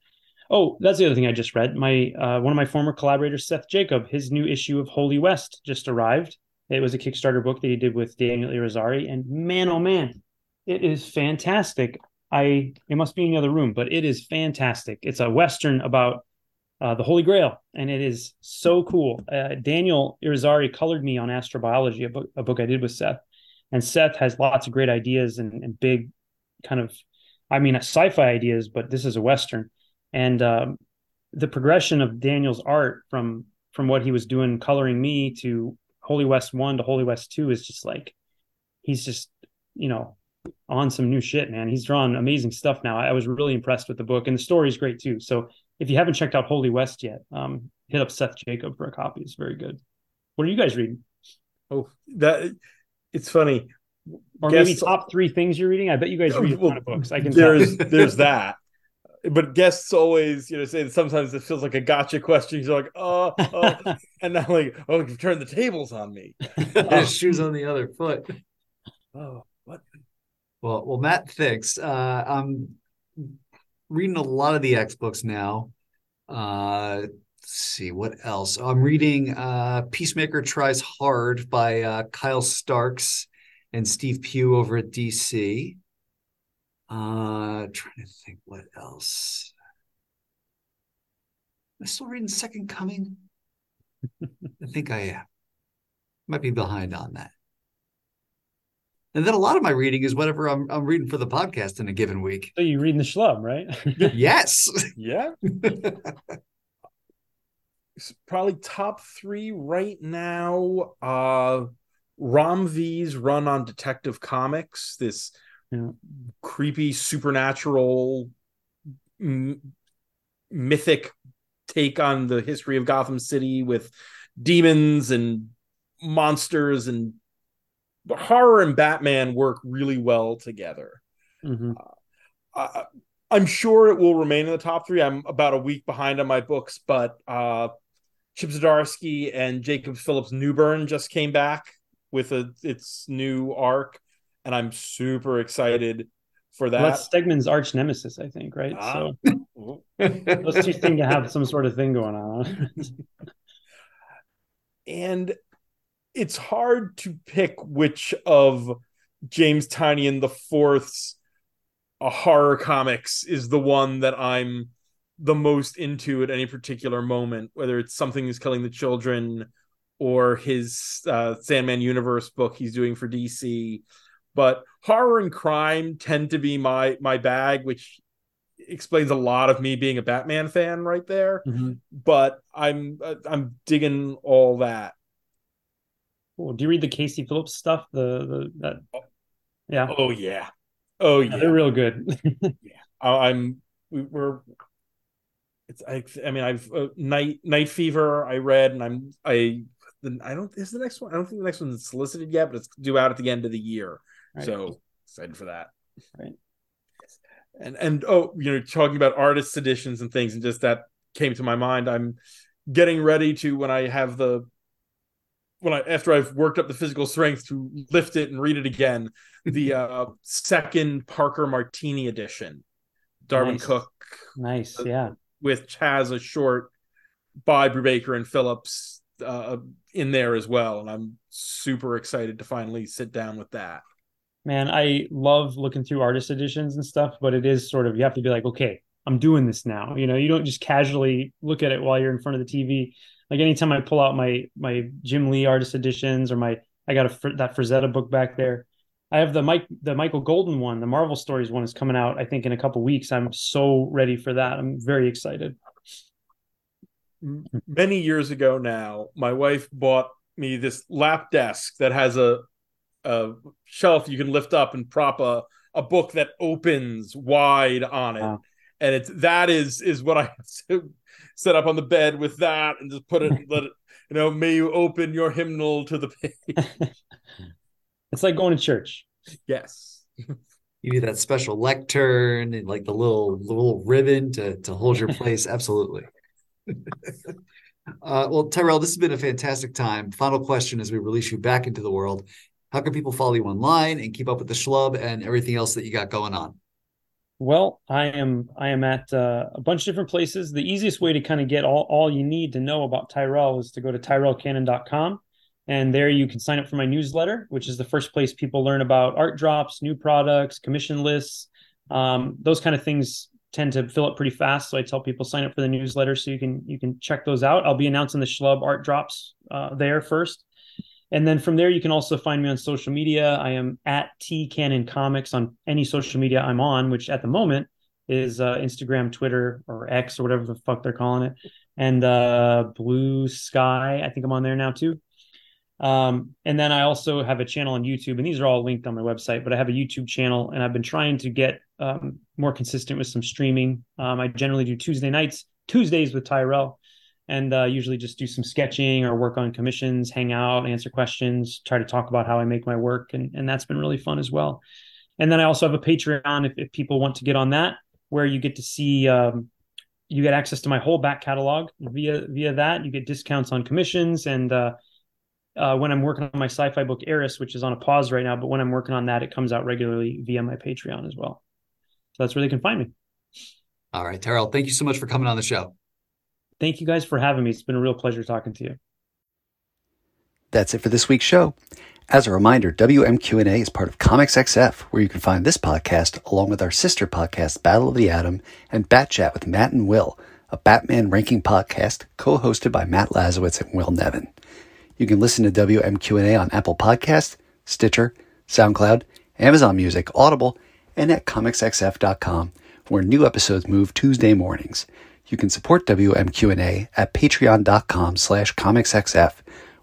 Oh, that's the other thing I just read. My uh, one of my former collaborators, Seth Jacob, his new issue of Holy West just arrived. It was a Kickstarter book that he did with Daniel Irizarry, and man, oh man, it is fantastic. I it must be in the other room, but it is fantastic. It's a western about uh, the Holy Grail, and it is so cool. Uh, Daniel Irizarry colored me on astrobiology, a book, a book I did with Seth, and Seth has lots of great ideas and, and big, kind of, I mean, sci-fi ideas, but this is a western, and um, the progression of Daniel's art from from what he was doing coloring me to Holy West one to Holy West two is just like he's just you know on some new shit, man. He's drawn amazing stuff now. I was really impressed with the book, and the story is great too. So if you haven't checked out Holy West yet, um, hit up Seth Jacob for a copy. It's very good. What are you guys reading? Oh, that it's funny. Or maybe top three things you're reading. I bet you guys read well, a ton of books. I can. There's there's that. But guests always, you know, say sometimes it feels like a gotcha question. You're like, oh, oh. and now like, oh, you've turned the tables on me. His shoes on the other foot. Oh, what? Well, well, Matt thinks uh, I'm reading a lot of the X books now. Uh, let's see what else. I'm reading uh, Peacemaker Tries Hard by uh, Kyle Starks and Steve Pugh over at DC. Uh, trying to think what else. Am I still reading Second Coming? I think I am. Might be behind on that. And then a lot of my reading is whatever I'm, I'm reading for the podcast in a given week. So you're reading the Schlub, right? yes. Yeah. Probably top three right now. Uh Ram V's run on Detective Comics, this yeah. creepy supernatural m- mythic take on the history of Gotham City with demons and monsters and horror and Batman work really well together. Mm-hmm. Uh, I, am sure it will remain in the top three. I'm about a week behind on my books, but uh, Chip Zdarsky and Jacob Phillips Newburn just came back with a its new arc, and I'm super excited for that. Well, that's Stegman's arch nemesis, I think, right? Ah. So those two seem to have some sort of thing going on. and it's hard to pick which of James Tynion the Fourth's uh, horror comics is the one that I'm the most into at any particular moment, whether it's something is killing the children or his uh, Sandman Universe book he's doing for DC. But horror and crime tend to be my my bag, which explains a lot of me being a Batman fan right there. Mm-hmm. But I'm I'm digging all that. Cool. Do you read the Casey Phillips stuff? The the that yeah. Oh yeah. Oh yeah. yeah they're real good. yeah. I'm we, are it's I I mean I've uh, night night fever I read and I'm I I don't is the next one I don't think the next one's solicited yet but it's due out at the end of the year right. so excited for that right and and oh you know talking about artist editions and things and just that came to my mind i'm getting ready to when i have the when i after i've worked up the physical strength to lift it and read it again the uh second parker martini edition Darwyn nice. cooke nice yeah with has a short by brubaker and phillips uh in there as well and i'm super excited to finally sit down with that man, I love looking through artist editions and stuff, but it is sort of you have to be like, okay, I'm doing this now. You know, you don't just casually look at it while you're in front of the TV. Like anytime I pull out my my Jim Lee artist editions or my I got a that Frazetta book back there. I have the Mike the Michael Golden one, the Marvel Stories one is coming out I think in a couple weeks. I'm so ready for that. I'm very excited. Many years ago now, my wife bought me this lap desk that has a a shelf you can lift up and prop a, a book that opens wide on it. Wow. And it's that is is what I set up on the bed with that and just put it let it you know may you open your hymnal to the page. it's like going to church. Yes. You need that special lectern and like the little little ribbon to to hold your place. Absolutely. Uh, well, Tyrell, this has been a fantastic time. Final question as we release you back into the world how can people follow you online and keep up with the Schlub and everything else that you got going on? Well, I am I am at uh, a bunch of different places. The easiest way to kind of get all, all you need to know about Tyrell is to go to tyrellcannon.com. And there you can sign up for my newsletter, which is the first place people learn about art drops, new products, commission lists. Um, those kind of things tend to fill up pretty fast. So I tell people sign up for the newsletter so you can you can check those out. I'll be announcing the Schlub art drops uh, there first. And then from there, you can also find me on social media. I am at T Cannon Comics on any social media I'm on, which at the moment is uh, Instagram, Twitter, or X, or whatever the fuck they're calling it, and uh, Blue Sky. I think I'm on there now too. Um, and then I also have a channel on YouTube, and these are all linked on my website. But I have a YouTube channel, and I've been trying to get um, more consistent with some streaming. Um, I generally do Tuesday nights, Tuesdays with Tyrell and uh, usually just do some sketching or work on commissions, hang out, answer questions, try to talk about how I make my work, and and that's been really fun as well. And then I also have a Patreon if, if people want to get on that, where you get to see um, you get access to my whole back catalog via via that. You get discounts on commissions and. Uh, uh, when I'm working on my sci-fi book Eris, which is on a pause right now, but when I'm working on that, it comes out regularly via my Patreon as well. So that's where they can find me. All right, Tyrell, thank you so much for coming on the show. Thank you guys for having me. It's been a real pleasure talking to you. That's it for this week's show. As a reminder, WMQ&A is part of Comics XF, where you can find this podcast along with our sister podcast, Battle of the Atom, and Bat Chat with Matt and Will, a Batman ranking podcast co-hosted by Matt Lazorwitz and Will Nevin. You can listen to WMQ&A on Apple Podcast, Stitcher, SoundCloud, Amazon Music, Audible, and at comicsxf.com, where new episodes move Tuesday mornings. You can support WMQ&A at patreon.com slash comicsxf,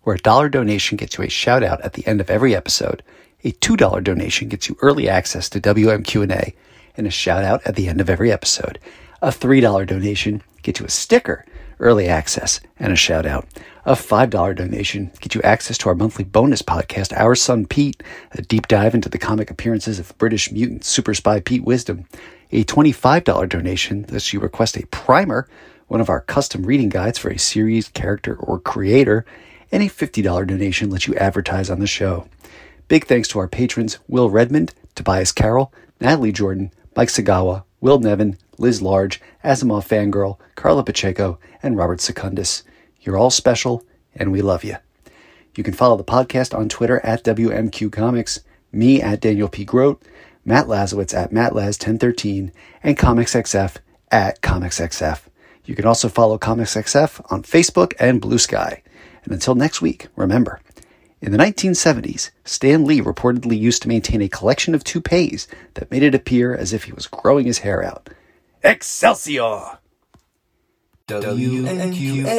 where a dollar donation gets you a shout out at the end of every episode. A $2 donation gets you early access to WMQ&A and a shout out at the end of every episode. A $3 donation gets you a sticker, early access, and a shout out. A $5 donation gets you access to our monthly bonus podcast, Our Son Pete, a deep dive into the comic appearances of British mutant super spy Pete Wisdom a $25 donation lets you request a primer, one of our custom reading guides for a series, character, or creator, and a $50 donation lets you advertise on the show. Big thanks to our patrons Will Redmond, Tobias Carroll, Natalie Jordan, Mike Sagawa, Will Nevin, Liz Large, Asimov Fangirl, Carla Pacheco, and Robert Secundus. You're all special, and we love you. You can follow the podcast on Twitter at WMQ Comics, me at Daniel P. Grote, Matt Lazorwitz at MattLaz1013, and ComicsXF at ComicsXF. You can also follow ComicsXF on Facebook and Blue Sky. And until next week, remember, in the 1970s, Stan Lee reportedly used to maintain a collection of toupees that made it appear as if he was growing his hair out. Excelsior! WMQ&A.